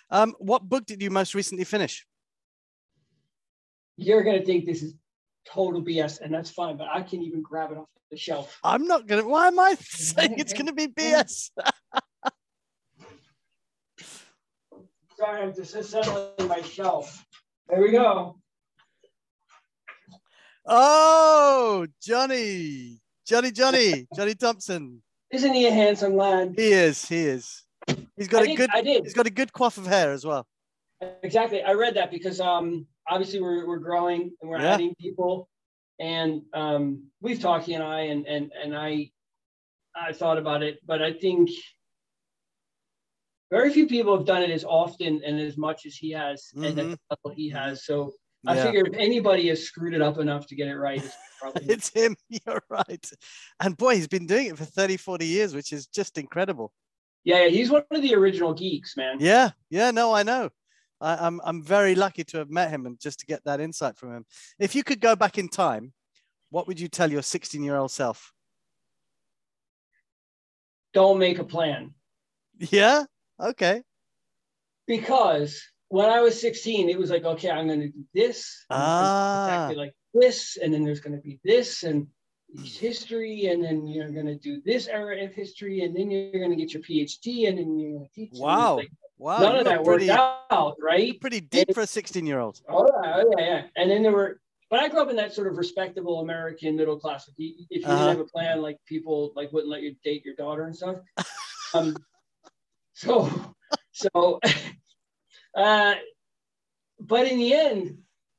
Um, what book did you most recently finish? You're gonna think this is total BS, and that's fine. But I can't even grab it off the shelf. I'm not gonna. Why am I (laughs) saying it's gonna be (laughs) BS? (laughs) Sorry, I'm just settling my shelf. There we go. Oh, Johnny, Johnny, Johnny, (laughs) Johnny Thompson. Isn't he a handsome lad? He is. He is. He's got I a did, good. I did. He's got a good coif of hair as well. Exactly. I read that because um obviously we're we're growing and we're Yeah. adding people. And um we've talked he and I and and and I I thought about it, but I think very few people have done it as often and as much as he has and at Mhm. the level he has. So I Yeah. figure if anybody has screwed it up enough to get it right, it's probably (laughs) It's him. (laughs) You're right. And boy, he's been doing it for 30, 40 years, which is just incredible. yeah, yeah, he's one of the original geeks, man. Yeah. Yeah. No, I know. I, I'm I'm very lucky to have met him and just to get that insight from him. If you could go back in time, what would you tell your 16 year old self? Don't make a plan. Yeah. Okay. because when I was 16, it was like, okay, I'm going to do this, and Ah. exactly like this, and then there's going to be this, and history, and then you're going to do this era of history, and then you're going to get your PhD, and then you're going to teach. Wow. like, Wow. none of that pretty, worked out, right? pretty deep for a 16 year old. Oh yeah, oh, yeah, yeah. And then there were, but I grew up in that sort of respectable American middle class. If you, if you Uh-huh. didn't have a plan, like people like wouldn't let you date your daughter and stuff. (laughs) Um, so, so, (laughs) uh, but in the end,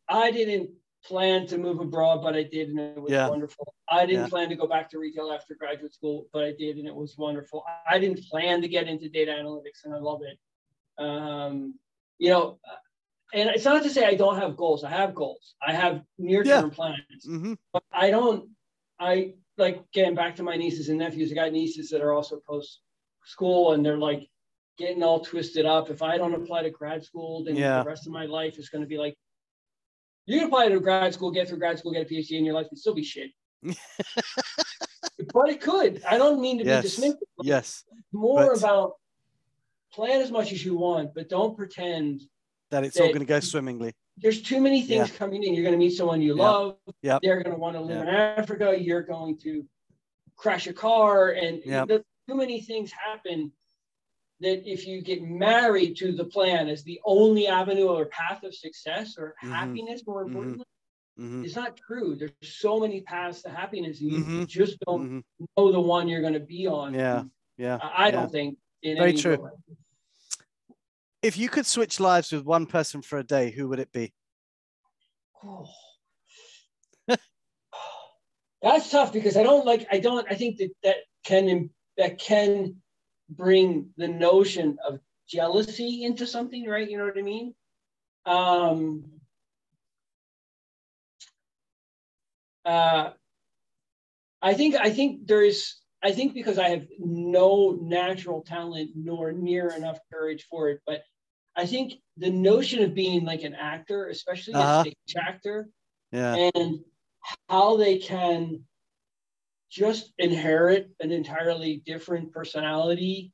I didn't plan to move abroad, but I did, and it was Yeah. wonderful. I didn't Yeah. plan to go back to retail after graduate school, but I did, and it was wonderful. I didn't plan to get into data analytics, and I love it. Um, you know, and it's not to say I don't have goals. I have goals. I have near-term plans, hmm but I don't. I like getting back to my nieces and nephews. I got nieces that are also post school, and they're like getting all twisted up. If I don't apply to grad school, then Yeah. the rest of my life is going to be like. You can apply to grad school, get through grad school, get a PhD, and your life would still be shit. (laughs) but it could. I don't mean to Yes. be dismissive. Yes. more but- about plan as much as you want, but don't pretend That it's all going to go swimmingly. there's too many things coming in. You're going to meet someone you Yeah. love. Yep. They're going to want to live in Africa. You're going to crash a car, and Yep. too many things happen that if you get married to the plan as the only avenue or path of success or Mhm. happiness, more Mhm. importantly, hmm it's not true. There's so many paths to happiness, and you Mhm. just don't hmm know the one you're going to be on. Yeah. Yeah. I I yeah. don't think. In Very any true. way. If you could switch lives with one person for a day, who would it be? Oh. (sighs) That's tough because I don't like I don't I think that that can that can bring the notion of jealousy into something, right? You know what I mean? Um uh I think I think there's I think because I have no natural talent nor near enough courage for it, but I think the notion of being like an actor, especially Uh-huh. a stage actor, Yeah. and how they can just inherit an entirely different personality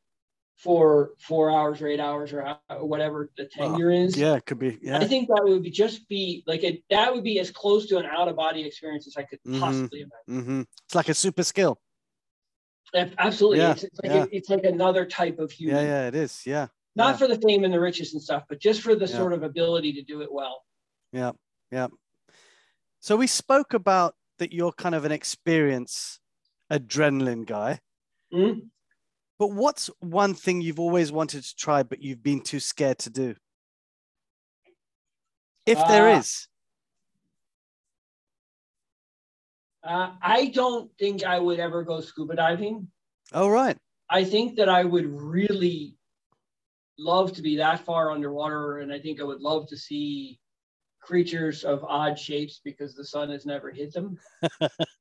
for four hours or eight hours or whatever the tenure is. Yeah. It could be. I think that would be just be like a, that would be as close to an out of body experience as I could Mhm. possibly imagine. hmm It's like a super skill. Absolutely, Yeah, it's, it's like yeah. a, it's like another type of human. Yeah. Yeah. It is. Yeah. Not yeah. for the fame and the riches and stuff, but just for the Yeah. sort of ability to do it well. Yeah. Yeah. So we spoke about that you're kind of an experience adrenaline guy. Mhm. But what's one thing you've always wanted to try, but you've been too scared to do? If there Uh, is. Uh, I don't think I would ever go scuba diving. Oh, right. I think that I would really love to be that far underwater, and I think I would love to see creatures of odd shapes because the sun has never hit them. (laughs)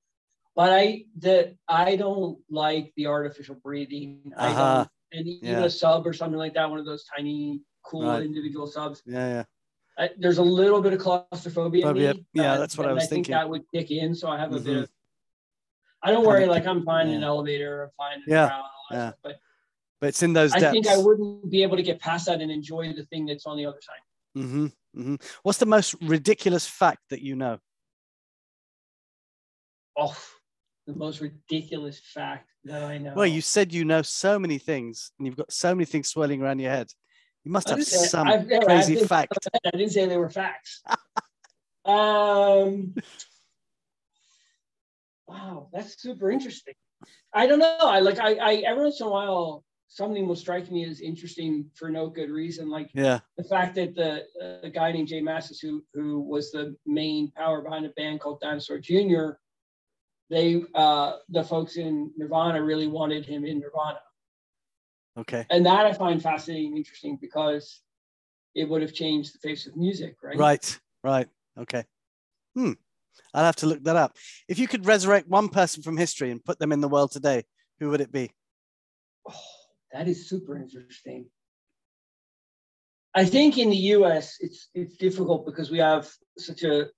but I that I don't like the artificial breathing. Uh-huh. I don't, and even yeah. a sub or something like that, one of those tiny, cool right. individual subs. Yeah, yeah. I, there's a little bit of claustrophobia. Me, yeah, uh, that's what I was I thinking. think that would kick in, so I have a mm-hmm. bit of. I don't worry, like I'm fine yeah. in an elevator, I'm fine in yeah, yeah. Stuff, but but it's in those. Depths. I think I wouldn't be able to get past that and enjoy the thing that's on the other side. Mm-hmm, mm-hmm. What's the most ridiculous fact that you know? Oh, the most ridiculous fact that I know. Well, you said you know so many things, and you've got so many things swirling around your head. You must have some I've, crazy I've fact. I didn't say they were facts. (laughs) um, wow, that's super interesting. I don't know. I like I, I every once in a while something will strike me as interesting for no good reason. Like yeah, the fact that the a guy named Jay Mascis, who who was the main power behind a band called Dinosaur Jr., they uh the folks in Nirvana really wanted him in Nirvana. Okay. And that I find fascinating and interesting because it would have changed the face of music, right? Right, right. Okay. Hmm. I'll have to look that up. If you could resurrect one person from history and put them in the world today, who would it be? Oh, that is super interesting. I think in the US it's it's difficult because we have such a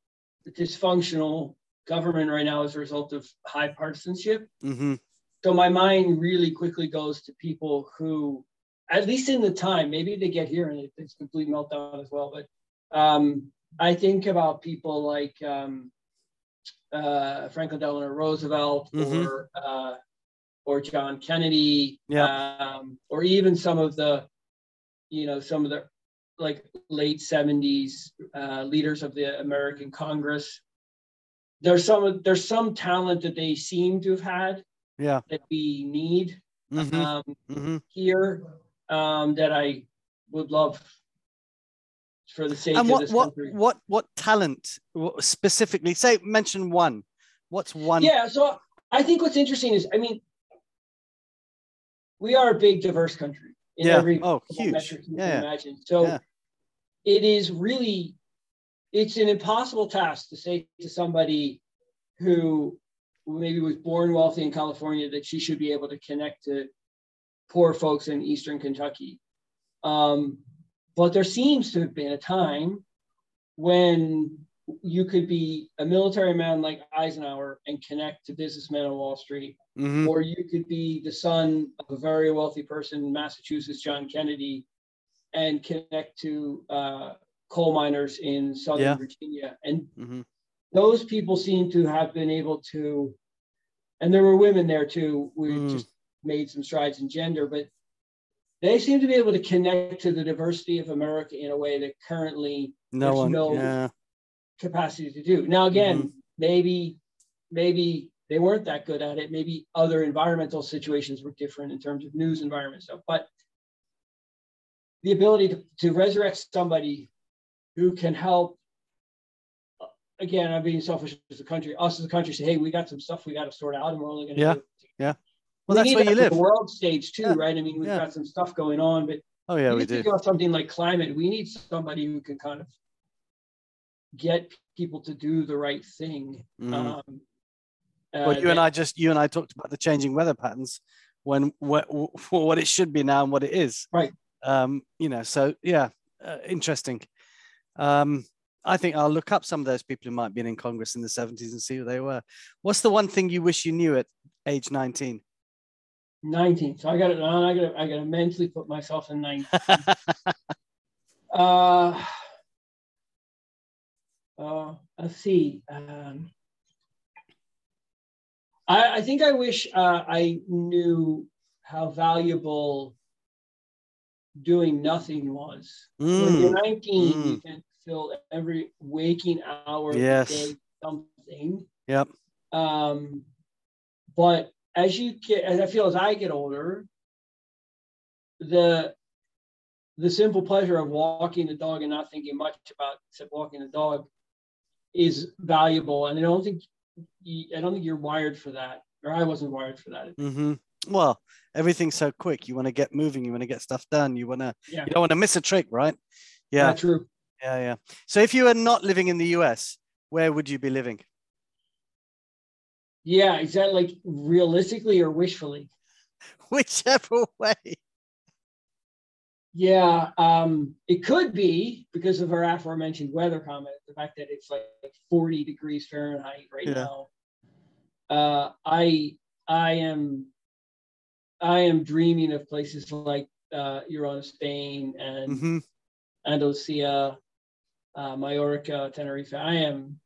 dysfunctional government right now as a result of high partisanship. Mm-hmm so my mind really quickly goes to people who at least in the time maybe they get here and it's complete meltdown as well but um, i think about people like um, uh, franklin delano roosevelt mm-hmm. or uh, or john kennedy yeah. um, or even some of the you know some of the like late 70s uh, leaders of the american congress there's some there's some talent that they seem to have had yeah that we need mm-hmm. Um, mm-hmm. here um, that I would love for the sake and what, of this what, country. What what talent specifically? Say mention one. What's one? Yeah, so I think what's interesting is I mean we are a big diverse country in yeah. every oh, huge. metric you yeah. can imagine. So yeah. it is really it's an impossible task to say to somebody who maybe was born wealthy in California that she should be able to connect to poor folks in Eastern Kentucky. Um, but there seems to have been a time when you could be a military man like Eisenhower and connect to businessmen on Wall Street, mm-hmm. or you could be the son of a very wealthy person in Massachusetts, John Kennedy, and connect to uh, coal miners in Southern yeah. Virginia. And mm-hmm. those people seem to have been able to and there were women there too. We mm. just made some strides in gender, but they seem to be able to connect to the diversity of America in a way that currently no there's one, no yeah. capacity to do. Now, again, mm-hmm. maybe maybe they weren't that good at it. Maybe other environmental situations were different in terms of news environment stuff. But the ability to, to resurrect somebody who can help again, I'm being selfish as a country. Us as a country say, hey, we got some stuff we got to sort out, and we're only going to yeah, yeah. Well, we that's where you live. The world stage too, yeah. right? I mean, we've yeah. got some stuff going on, but oh yeah, we do. About something like climate, we need somebody who can kind of get people to do the right thing. Mm. Um, well, uh, you and I just you and I talked about the changing weather patterns when what (laughs) what it should be now and what it is. Right. Um, you know, so yeah, uh, interesting. Um, I think I'll look up some of those people who might have been in Congress in the 70s and see who they were. What's the one thing you wish you knew at age 19? 19. So I got it. I got I got to mentally put myself in 19. (laughs) uh, uh, let's see. Um, I, I think I wish uh, I knew how valuable doing nothing was. Mm. When you're 19, mm. you can fill every waking hour yes. day something. Yep. Um, but as you get, as I feel as I get older, the the simple pleasure of walking the dog and not thinking much about except walking the dog is valuable. And I don't think you, I don't think you're wired for that, or I wasn't wired for that. Mm-hmm. Well, everything's so quick. You want to get moving. You want to get stuff done. You want to. Yeah. You don't want to miss a trick, right? Yeah. Not true. Yeah. Yeah. So if you were not living in the US, where would you be living? Yeah, is that like realistically or wishfully? (laughs) Whichever way. Yeah, um, it could be because of our aforementioned weather comment, the fact that it's like 40 degrees Fahrenheit right Yeah. now. Uh, I I am I am dreaming of places like uh, you're on Spain and hmm Andalusia, uh, Mallorca, Tenerife. I am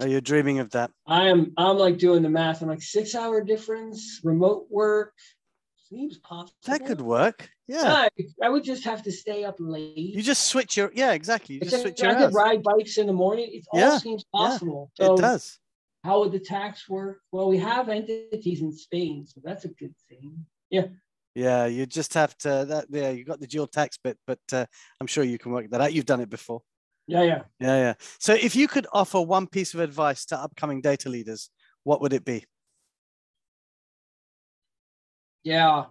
Are you're dreaming of that. I am I'm like doing the math. I'm like six hour difference, remote work seems possible. That could work. Yeah. I, I would just have to stay up late. You just switch your. Yeah, exactly. You just Except switch your I could hours. ride bikes in the morning. It all Yeah, seems yeah, possible. So It does. how would the tax work? Well, we have entities in Spain, so that's a good thing. Yeah. Yeah, you just have to. That yeah, you got the dual tax bit, but uh, I'm sure you can work that out. You've done it before. Yeah, yeah. Yeah, yeah. So if you could offer one piece of advice to upcoming data leaders, what would it be? Yeah.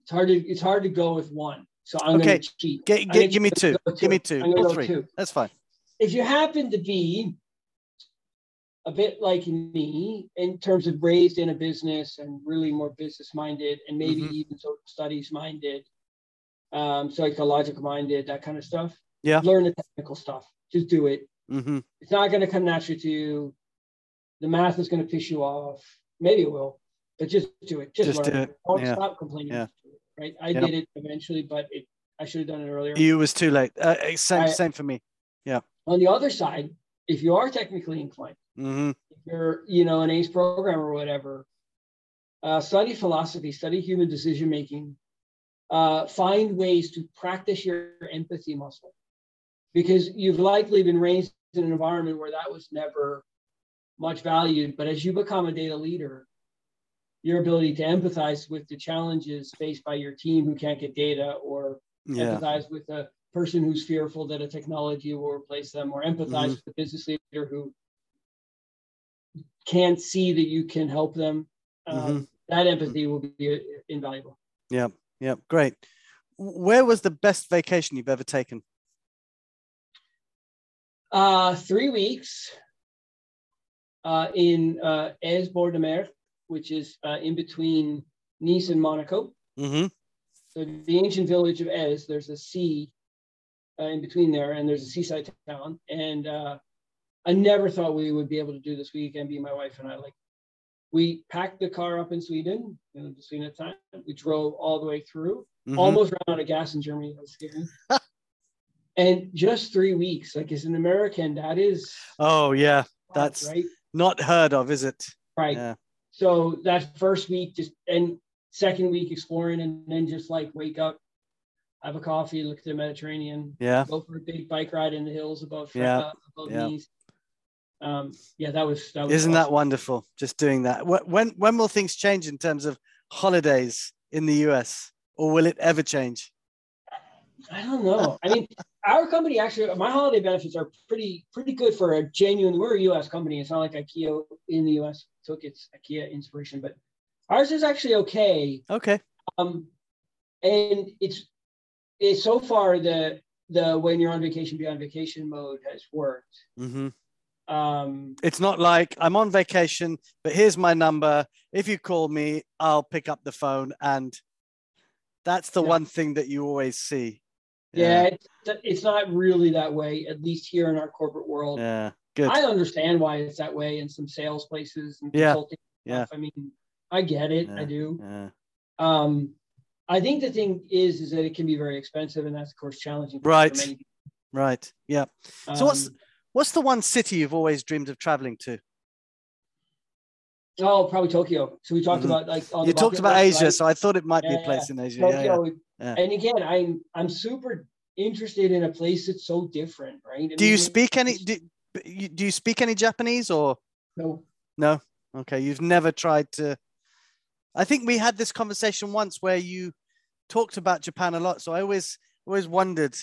It's hard to it's hard to go with one. So I'm Okay, gonna cheat. Get, I'm get, give me two. go Give me two. two or three. two. That's fine. If you happen to be a bit like me in terms of raised in a business and really more business minded and maybe Mhm. even social studies minded, um, psychological minded, that kind of stuff. Yeah. Learn the technical stuff. Just do it. hmm It's not going to come naturally to you. The math is going to piss you off. Maybe it will, but just do it. Just, Just learn do it. Don't Yeah. stop complaining. Yeah. It, right? I Yep. did it eventually, but it, I should have done it earlier. You was too late. Uh, uh, same, I- same for me. Yeah. On the other side, if you are technically inclined, hmm if you're, you know, an ACE program or whatever, uh, study philosophy, study human decision making, uh, find ways to practice your empathy muscle, because you've likely been raised in an environment where that was never much valued. But as you become a data leader, your ability to empathize with the challenges faced by your team who can't get data, or Yeah. empathize with a person who's fearful that a technology will replace them, or empathize Mhm. with a business leader who can't see that you can help them. Um, Mhm. That empathy will be uh, invaluable. Yeah. Yeah, great. Where was the best vacation you've ever taken? Uh, three weeks uh, in uh, Èze Bord Mer, which is uh, in between Nice and Monaco. Mm-hmm. So the ancient village of Èze, there's a sea uh, in between there, and there's a seaside town. And uh, I never thought we would be able to do this weekend. Be my wife and I like. We packed the car up in Sweden, know, Sweden at the time. We drove all the way through. Mhm. Almost ran out of gas in Germany. That was scary. (laughs) and just three weeks, like as an American, that is Oh yeah, That's- right. not heard of, is it? Right. Yeah. So that first week, just and second week exploring, and then just like wake up, have a coffee, look at the Mediterranean, Yeah. go for a big bike ride in the hills above Yeah, above yeah. Nice. Um, yeah, that was that was. Isn't that wonderful? Just doing that. Wh- When when will things change in terms of holidays in the US, or will it ever change? I don't know. I mean, (laughs) our company actually, my holiday benefits are pretty pretty good for a genuine. We're a U.S. company. It's not like IKEA in the U.S. took its IKEA inspiration, but ours is actually okay. Okay. Um, and it's it's so far the the when you're on vacation, be on vacation mode has worked. hmm Um, It's not like I'm on vacation, but here's my number. If you call me, I'll pick up the phone, and that's the Yeah. one thing that you always see. yeah, it's, it's not really that way. At least here in our corporate world, Yeah. Good. I understand why it's that way in some sales places and consulting. yeah. Stuff. I mean, I get it. I do. Yeah. Um, I think the thing is, is that it can be very expensive, and that's of course challenging. Right. Right. Yeah. So Um, what's the one city you've always dreamed of traveling to? oh, probably Tokyo. So we talked Mhm. about like You talked about list, Asia, right? so I thought it might be a place in Asia. Tokyo. Yeah, yeah. Yeah. And again, I'm I'm super interested in a place that's so different, right? I Do you speak any? Do, you- do you speak any Japanese or No. no? Okay, you've never tried to. I think we had this conversation once where you talked about Japan a lot. So I always always wondered,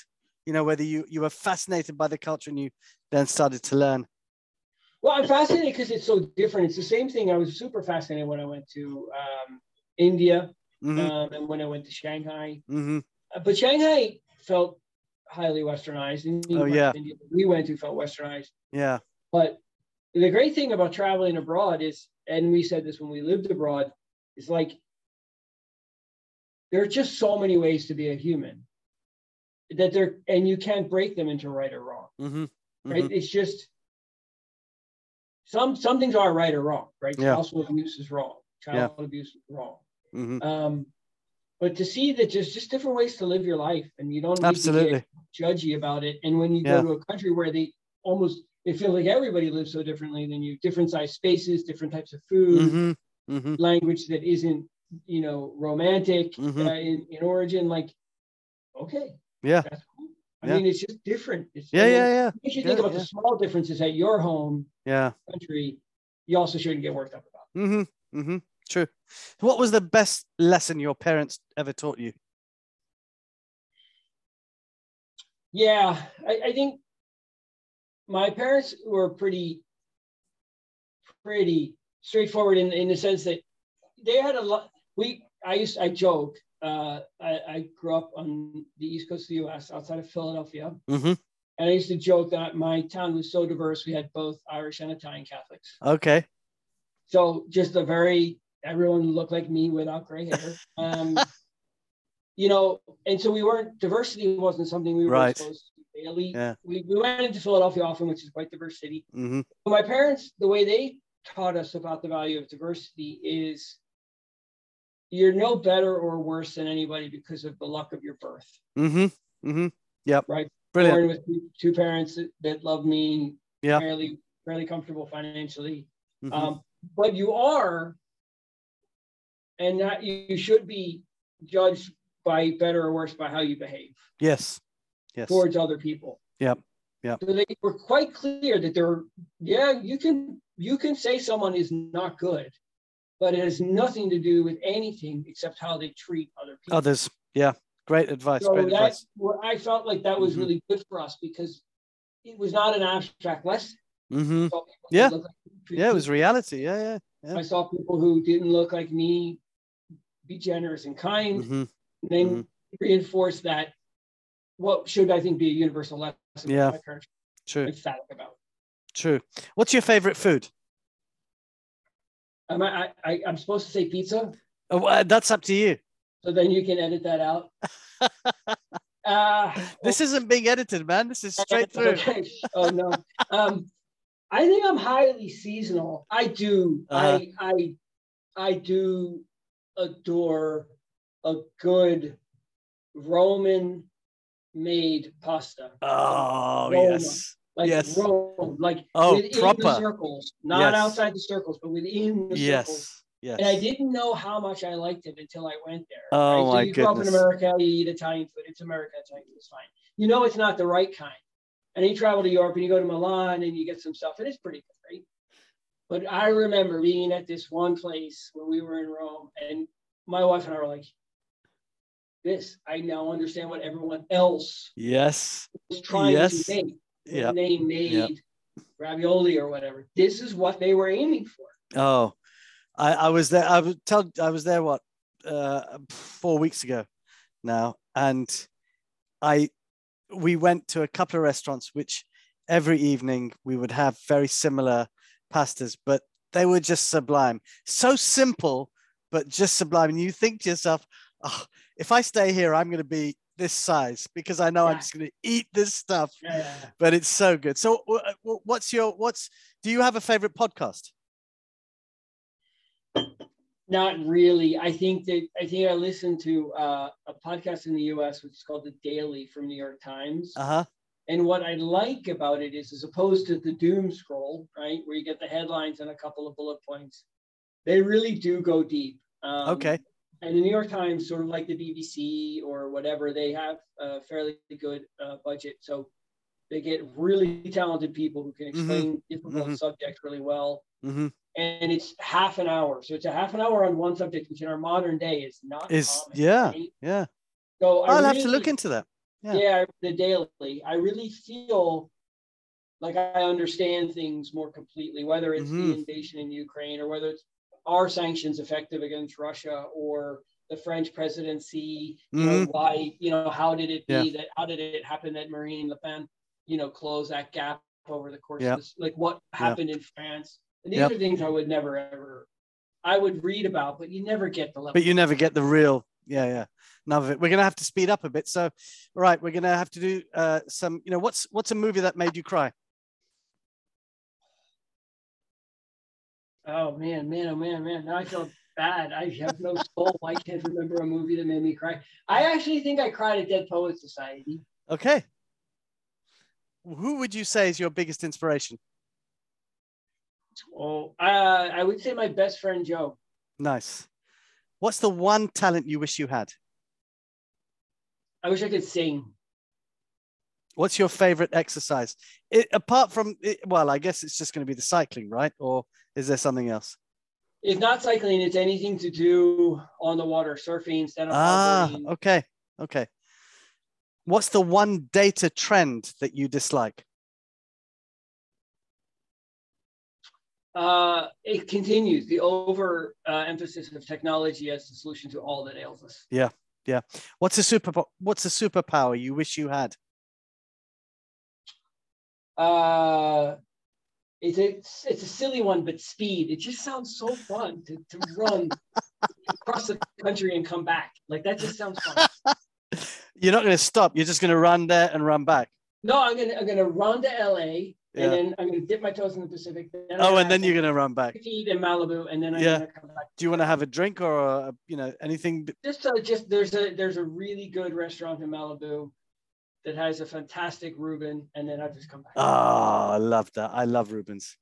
you know, whether you you were fascinated by the culture and you then started to learn. Well, I'm fascinated because it's so different. It's the same thing. I was super fascinated when I went to um, India Mhm, um, and when I went to Shanghai. mhm. Uh, but Shanghai felt highly westernized. And Oh, yeah. India we went to felt westernized. Yeah. But the great thing about traveling abroad is, and we said this when we lived abroad, is like there are just so many ways to be a human that there, and you can't break them into right or wrong, Mhm, right? mhm. It's just some some things are right or wrong, right? Yeah. Spousal abuse is wrong, child abuse is wrong. Mhm. Um, but to see that there's just different ways to live your life, and you don't need to Absolutely. get judgy about it. And when you Yeah. go to a country where they almost they feel like everybody lives so differently than you, different size spaces, different types of food, Mhm, mhm. language that isn't you know romantic Mhm. uh, in, in origin, like okay, Yeah. that's. I Yeah. mean, it's just different. It's, Yeah, and yeah, yeah, If you Yeah, think about yeah. the small differences at your home yeah. country, you also shouldn't get worked up about. Mm-hmm. Mm-hmm. True. What was the best lesson your parents ever taught you? Yeah, I, I think my parents were pretty, pretty straightforward in, in the sense that they had a lot. We, I used, I joke. Uh, I, I grew up on the east coast of the U.S. outside of Philadelphia, Mm-hmm. and I used to joke that my town was so diverse. We had both Irish and Italian Catholics. Okay. So just a very everyone looked like me without gray hair. (laughs) Um, you know, and so we weren't diversity wasn't something we were Right. exposed to daily. Yeah. We, we went into Philadelphia often, which is quite diverse city. Mm-hmm. But my parents, the way they taught us about the value of diversity is you're no better or worse than anybody because of the luck of your birth. Mm-hmm. Mm-hmm. Yep. Right. Brilliant. Born with two, parents that, love me, Yeah. fairly fairly comfortable financially. Mhm. Um, but you are, and that you, you should be judged by better or worse by how you behave yes. Yes. towards other people. Yep, yep. So they were quite clear that they're, yeah, you can you can say someone is not good, but it has nothing to do with anything except how they treat other people. Others. Yeah. Great advice. so Great that advice. I felt like that was Mhm. really good for us because it was not an abstract lesson. Mm-hmm. I saw people who Yeah. like Yeah. It was reality. Yeah. Yeah. Yeah. I saw people who didn't look like me be generous and kind. Mm-hmm. And then Mhm. reinforce that what should I think be a universal lesson Yeah. True. about. True. What's your favorite food? Am I, I, I'm supposed to say pizza, Oh, well, that's up to you. so then you can edit that out. (laughs) Uh, This isn't being edited, man. This is straight (laughs) through. Okay. (laughs) Oh no. Um, I think I'm highly seasonal. I do. Uh-huh. I I I do adore a good Roman made pasta. Oh Roma. yes. Like Yes. Rome, like Oh, within proper. the circles, not Yes. outside the circles, but within the circles. Yes. Yes. And I didn't know how much I liked it until I went there. Oh, So my you grew up in. America, you eat Italian food. It's America, Italian food is fine. You know it's not the right kind. And you travel to Europe and you go to Milan and you get some stuff, and it's pretty good, right? But I remember being at this one place when we were in Rome, and my wife and I were like, "This, I now understand what everyone else Yes. was trying Yes. to make Yeah. when they made Yeah. ravioli or whatever. This is what they were aiming for. Oh, I, I was there. I was tell. I was there. What? Uh, four weeks ago, now, and I, we went to a couple of restaurants, which every evening we would have very similar pastas, but they were just sublime. So simple, but just sublime. And you think to yourself, oh, if I stay here, I'm going to be this size because I know I'm just going to eat this stuff. Yeah. But it's so good. So, wh- what's your what's? Do you have a favorite podcast? Not really. I think that I think I listened to uh, a podcast in the U.S. which is called The Daily from New York Times. Uh huh. And what I like about it is, as opposed to the doom scroll, right, where you get the headlines and a couple of bullet points, they really do go deep. Um, Okay. And the New York Times, sort of like the BBC or whatever, they have a fairly good uh, budget, so they get really talented people who can Mm-hmm. explain difficult Mhm. subjects really well hmm and it's half an hour. So it's a half an hour on one subject, which in our modern day is not Is common, yeah, right? yeah. So I'll have to look into that. yeah. yeah. the daily. I really feel like I understand things more completely, whether it's Mhm. the invasion in Ukraine or whether it's are sanctions effective against Russia or the French presidency, you know, Mhm. why, you know, how did it be Yeah. that how did it happen that Marine Le Pen, you know, closed that gap over the course Yeah. of this? Like what happened in France? And these are things I would never ever I would read about, but you never get the level. but you never get the real yeah yeah none of it we're gonna have to speed up a bit so right we're gonna have to do uh some you know what's what's a movie that made you cry Oh man, man, oh man, man. Now I feel bad. I have no soul. I can't remember a movie that made me cry. I actually think I cried at Dead Poets Society. okay who would you say is your biggest inspiration Oh, uh, I would say my best friend Joe. nice what's the one talent you wish you had I wish I could sing. What's your favorite exercise it, apart from it, well i guess it's just going to be the cycling right or is there something else It's not cycling. It's anything to do on the water, surfing, stand up ah okay okay what's the one data trend that you dislike Uh, it continues the over uh, emphasis of technology as the solution to all that ails us. Yeah, yeah. What's a super what's a superpower you wish you had Uh, it's a it's a silly one, but speed. It just sounds so fun to, to run across the country and come back. Like that just sounds fun. (laughs) you're not going to stop you're just going to run there and run back No, I'm gonna I'm gonna run to LA Yeah. and then I'm gonna dip my toes in the Pacific. Oh and then you're going to run back to eat in Malibu, and then I'm Yeah. gonna come back. do you want to have a drink or a, you know anything Just uh, just there's a there's a really good restaurant in Malibu that has a fantastic Reuben, and then I just come back. oh i love that i love Reubens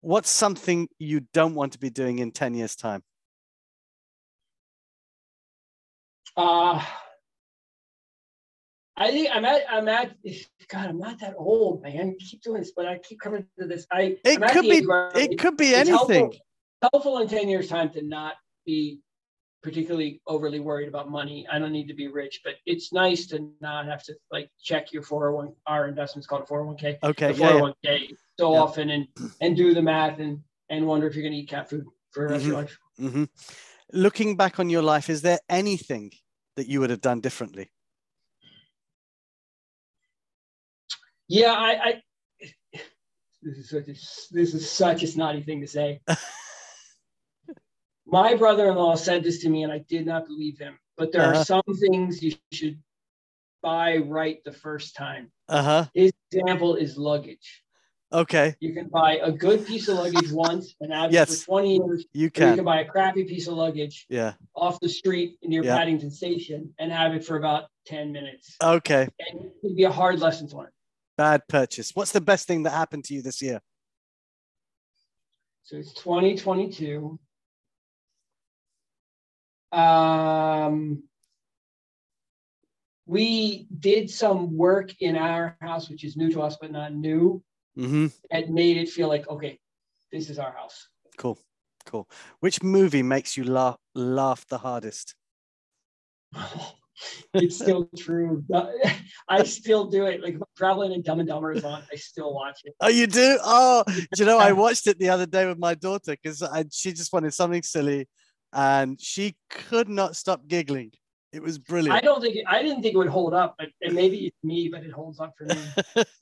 what's something you don't want to be doing in 10 years time Uh, I think I'm at I'm at God, I'm not that old, man. I keep doing this, but I keep coming to this. I it I'm could be it could be it's anything Helpful, helpful in 10 years' time to not be particularly overly worried about money. I don't need to be rich, but it's nice to not have to like check your 401 our investment's called a 401k. okay The yeah, yeah. 401k so Yeah. often and and do the math and and wonder if you're gonna eat cat food for the rest of your life. hmm looking back on your life is there anything that you would have done differently Yeah, I, I (sighs) this is such a, this is such a snotty thing to say. (laughs) My brother-in-law said this to me, and I did not believe him. But there Uh-huh. are some things you should buy right the first time. uh-huh His example is luggage. okay You can buy a good piece of luggage once and have Yes. it for 20 years. you Or you can can buy a crappy piece of luggage yeah off the street near Yeah. Paddington Station and have it for about 10 minutes. okay And it would be a hard lesson to learn. bad purchase what's the best thing that happened to you this year So it's 2022. Um, we did some work in our house, which is new to us, but not new. mm-hmm It made it feel like, okay, this is our house. cool cool which movie makes you laugh laugh the hardest (laughs) it's still true. (laughs) I still do it. Like traveling and Dumb and Dumber is on, I still watch it. Oh, you do? Oh, do you know, I (laughs) watched it the other day with my daughter because she just wanted something silly and she could not stop giggling. It was brilliant. I don't think it, I didn't think it would hold up, but and maybe it's me, but it holds up for me.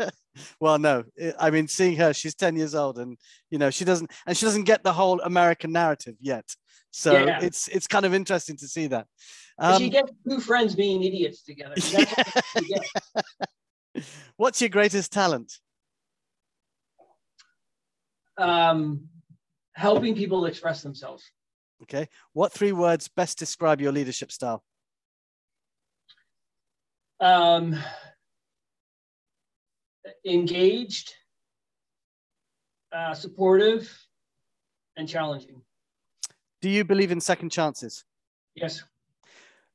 (laughs) well, no, it- I mean, seeing her, she's 10 years old and, you know, she doesn't, and she doesn't get the whole American narrative yet. So Yeah. it's, it's kind of interesting to see that. But she Um, gets two friends being idiots together. That's (laughs) what (laughs) what's your greatest talent? um, helping people express themselves. Okay. What three words best describe your leadership style? Um, engaged, uh, supportive, and challenging. Do you believe in second chances? Yes.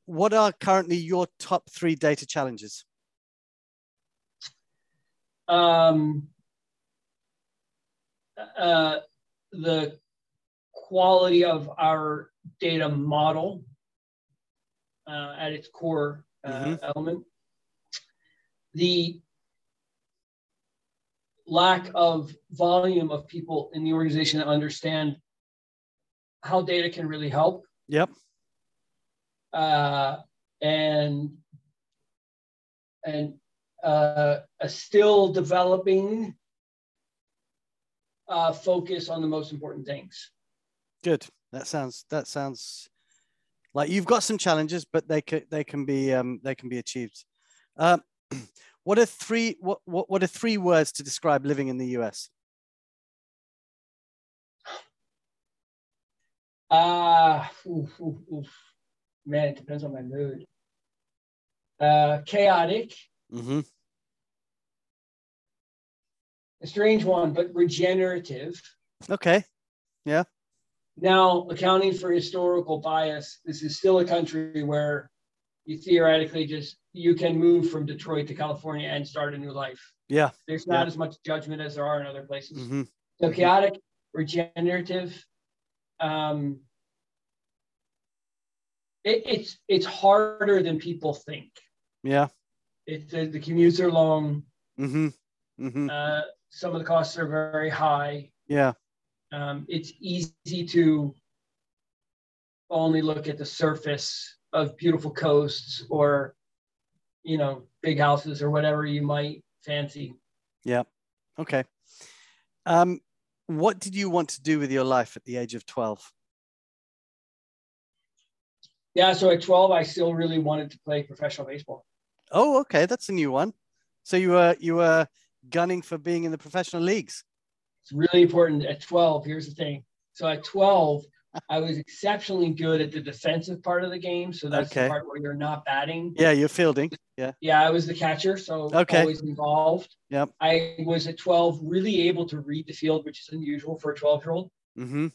What are currently your top three data challenges? Um, uh, the quality of our data model uh, at its core uh, Mhm. element. The lack of volume of people in the organization that understand how data can really help. Yep. Uh, and and uh, a still developing uh, focus on the most important things. Good. That sounds that sounds like you've got some challenges, but they can they can be um, they can be achieved. Um, (clears throat) what are three what, what what are three words to describe living in the US? Ah, uh, man, it depends on my mood. Uh, chaotic. Mm-hmm. A strange one, but regenerative. Okay. Yeah. Now, accounting for historical bias, this is still a country where you theoretically just you can move from Detroit to California and start a new life. Yeah. There's not yeah. as much judgment as there are in other places. Mm-hmm. So chaotic, regenerative. Um, it, it's it's harder than people think. Yeah. It's the, the commutes are long. Mm-hmm. Mm-hmm. Uh, some of the costs are very high. Yeah. Um, it's easy to only look at the surface of beautiful coasts or, you know, big houses or whatever you might fancy. Yeah. Okay. Um, what did you want to do with your life at the age of 12? Yeah, so at 12, I still really wanted to play professional baseball. Oh, okay, that's a new one. So you were you were gunning for being in the professional leagues. It's really important at 12. Here's the thing. So at 12, I was exceptionally good at the defensive part of the game. So that's Okay. the part where you're not batting. Yeah, you're fielding. Yeah. Yeah, I was the catcher, so Okay. always involved. Yep. I was at 12 really able to read the field, which is unusual for a 12 year old. Mm-hmm.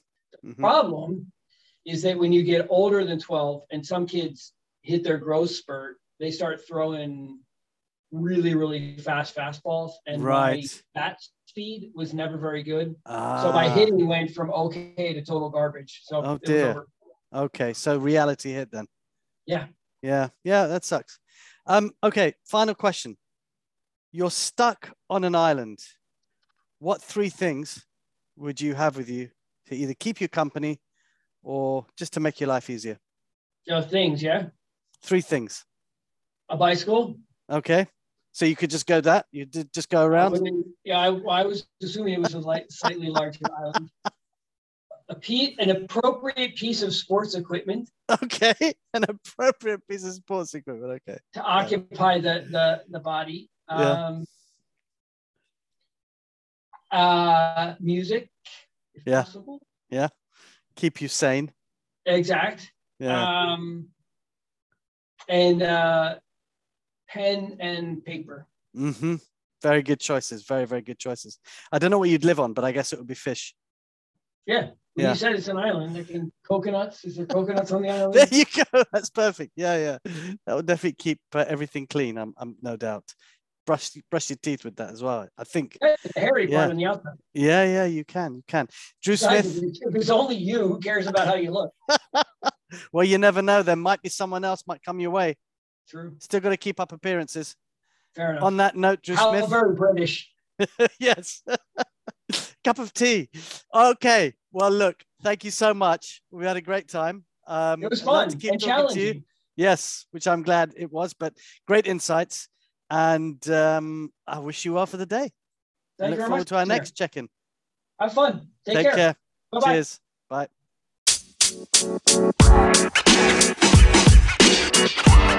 Mhm. Problem is that when you get older than 12 and some kids hit their growth spurt, they start throwing really, really fast fastballs. And Right. my bat speed was never very good. Ah, So my hitting went from okay to total garbage. So Oh, it was dear. over. Okay, so reality hit then. Yeah. Yeah, yeah, that sucks. Um, okay, final question. You're stuck on an island. What three things would you have with you to either keep you company or just to make your life easier? So things, yeah. Three things. A bicycle. Okay. So you could just go that. You did just go around. wouldn't- yeah, I, I was assuming it was a light, slightly larger island. A pe- an appropriate piece of sports equipment Okay. (laughs) An appropriate piece of sports equipment. Okay. to occupy the the, the body. Yeah. Um, uh, music, if Yeah. possible. Yeah. Keep you sane. Exact. Yeah. Um, and uh, pen and paper. mm-hmm. Very good choices. Very, very good choices. I don't know what you'd live on, but I guess it would be fish. Yeah. When Yeah. You said it's an island. There can coconuts. Is there coconuts on the (laughs) island? There you go. That's perfect. Yeah, yeah. That would definitely keep uh, everything clean. I'm, I'm no doubt. Brush, brush your teeth with that as well. I think. The hairy Yeah. part on the outside. Yeah, yeah. You can, you can. Drew Smith. if it's- if it's only you, who cares about how you look? (laughs) Well, you never know. There might be someone else might come your way. True. Still got to keep up appearances. Fair enough. On that note, Drew how Smith. very British. (laughs) yes. (laughs) Cup of tea. Okay. Well, look. Thank you so much. We had a great time. Um, It was fun to keep and talking to you. challenging. Yes, which I'm glad it was, but great insights. And um, I wish you well for the day. I Thank look you very forward much. to our sir. next check in. Have fun. Take, Take care. care. Bye-bye. Cheers. Bye.